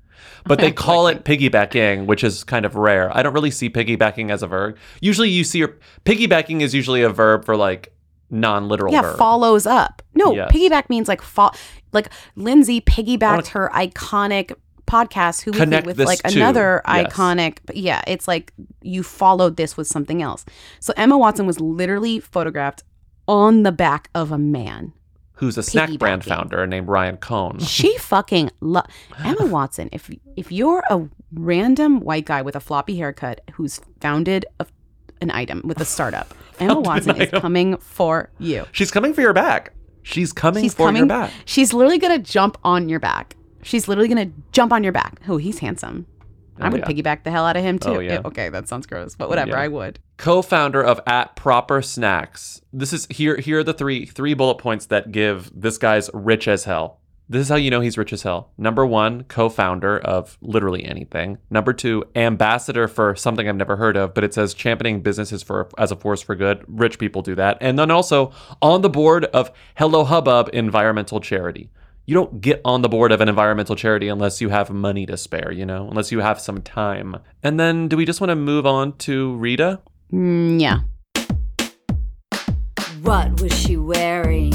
But they call it piggybacking, which is kind of rare. I don't really see piggybacking as a verb. Usually, you see your piggybacking is usually a verb for like non-literal yeah, verb. follows up. No, Yes. piggyback means like fo- like Lindsay piggybacked her iconic podcast who we Connect with like to, another yes. iconic but yeah it's like you followed this with something else so emma watson was literally photographed on the back of a man Who's a snack brand founder named Ryan Kohn. she fucking lo- emma watson if if you're a random white guy with a floppy haircut who's founded a, an item with a startup emma watson is coming for you She's coming for your back. She's coming She's for coming. your back. She's literally gonna jump on your back. She's literally gonna jump on your back. Oh, he's handsome. I Oh, would yeah. piggyback the hell out of him oh, too. Oh, yeah. Okay, that sounds gross, but whatever. Yeah. I would. co-founder of at proper snacks this is here here are the three three bullet points that give this guy's rich as hell this is how you know he's rich as hell number one co-founder of literally anything number two ambassador for something i've never heard of but it says championing businesses for as a force for good rich people do that and then also on the board of hello hubbub environmental charity you don't get on the board of an environmental charity unless you have money to spare, you know, unless you have some time. And then do we just want to move on to Rita? Mm, yeah. What was she wearing?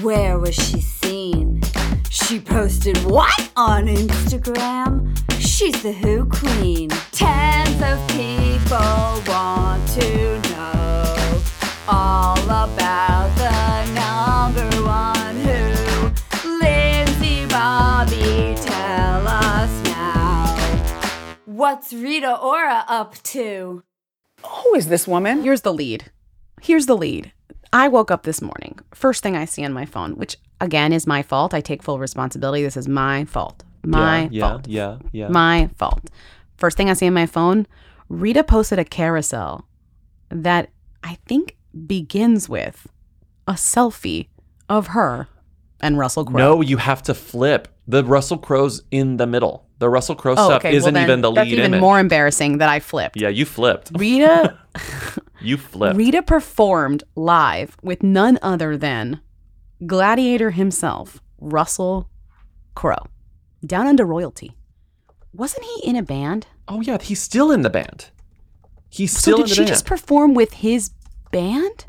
Where was she seen? She posted what on Instagram? She's the Who Queen. Tens of people want to know all about What's Rita Ora up to? Who is this woman? Here's the lead. Here's the lead. I woke up this morning. First thing I see on my phone, which again is my fault. I take full responsibility. This is my fault. My yeah, fault. yeah, yeah, yeah. My fault. First thing I see on my phone, Rita posted a carousel that I think begins with a selfie of her and Russell Crowe. No, you have to flip. The Russell Crowe's in the middle. The Russell Crowe Oh, stuff okay. Isn't then even the lead. That's even image. more embarrassing that I flipped. yeah, you flipped. Rita You flipped. Rita performed live with none other than Gladiator himself, Russell Crowe, down under royalty. Wasn't he in a band? Oh yeah, he's still in the band. He's So still did in the band. Did she band. just perform with his band?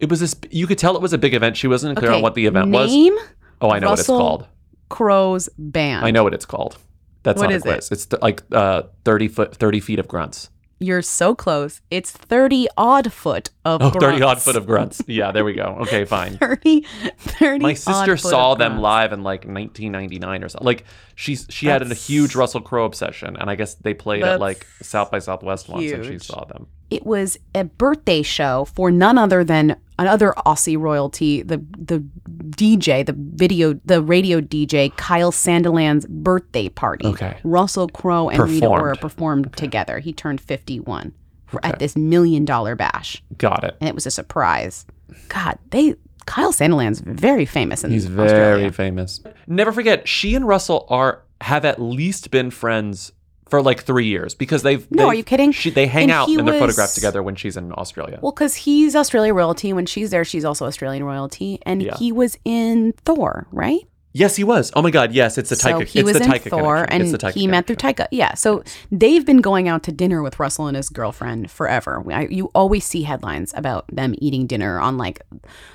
It was this. You could tell it was a big event. She wasn't clear Okay, on what the event was. name Oh, I know what it's called. Crowe's band. I know what it's called. That's What not is a it? It's th- like uh, thirty foot, thirty feet of grunts. You're so close. It's 30 odd foot of Oh, grunts. 30 odd foot of grunts. Yeah, there we go. Okay, fine. 30, 30 My sister saw them live in like 1999 or something. Like she's she had a huge Russell Crowe obsession, and I guess they played at like South by Southwest once, and she saw them. It was a birthday show for none other than another Aussie royalty, the the DJ, the video, the radio DJ, Kyle Sandilands' birthday party. Okay. Russell Crowe and Rita Performed. Ora performed together. He turned 51 for, at this million dollar bash, Got it. and it was a surprise. God, they Kyle Sandilands very famous in He's very famous. Never forget, she and Russell are have at least been friends for like three years because they've. No, they've- are you kidding? She, they hang And out and they're photographed together when she's in Australia. Well, because he's Australia royalty. When she's there, she's also Australian royalty, and Yeah. he was in Thor, right? yes, he was. Oh my God, yes, it's the so he it's was the in Taika Thor, connection. and Taika he met through Taika. Yeah, so they've been going out to dinner with Russell and his girlfriend forever. I, you always see headlines about them eating dinner on like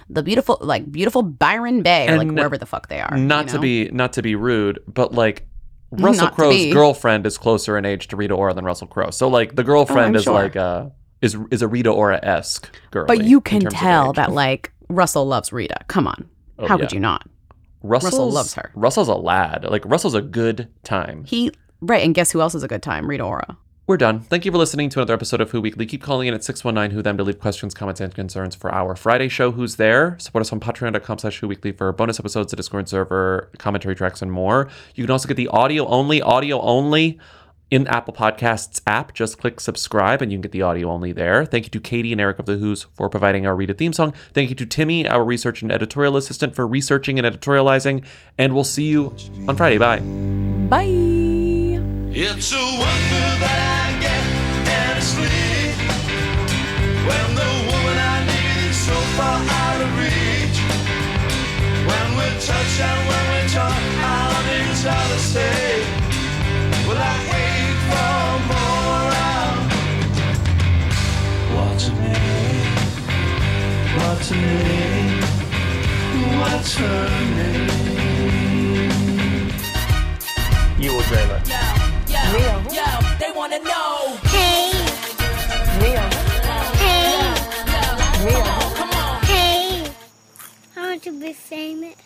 the beautiful, like beautiful Byron Bay or like wherever the fuck they are. Not you to be not to be rude, but like Mm, Russell Not Crowe's girlfriend is closer in age to Rita Ora than Russell Crowe. So like the girlfriend Oh, is sure. like a is is a Rita Ora esque girl. but you can tell that like Russell loves Rita. Come on, Oh, how could you not? Russell's, Russell loves her. Russell's a lad. Like Russell's a good time. He right, and guess who else is a good time? Rita Ora. We're done. Thank you for listening to another episode of Who Weekly. Keep calling in at 619 Who Them to leave questions, comments, and concerns for our Friday show, Who's There. Support us on patreon.com slash Who Weekly for bonus episodes, the Discord server, commentary tracks, and more. You can also get the audio only, audio only in Apple Podcasts app. Just click subscribe and you can get the audio only there. Thank you to Katie and Eric of the Who's for providing our Rita theme song. Thank you to Timmy, our research and editorial assistant, for researching and editorializing. And we'll see you on Friday. Bye. Bye. You will dream it. Yo, yo, they wanna know. To be famous.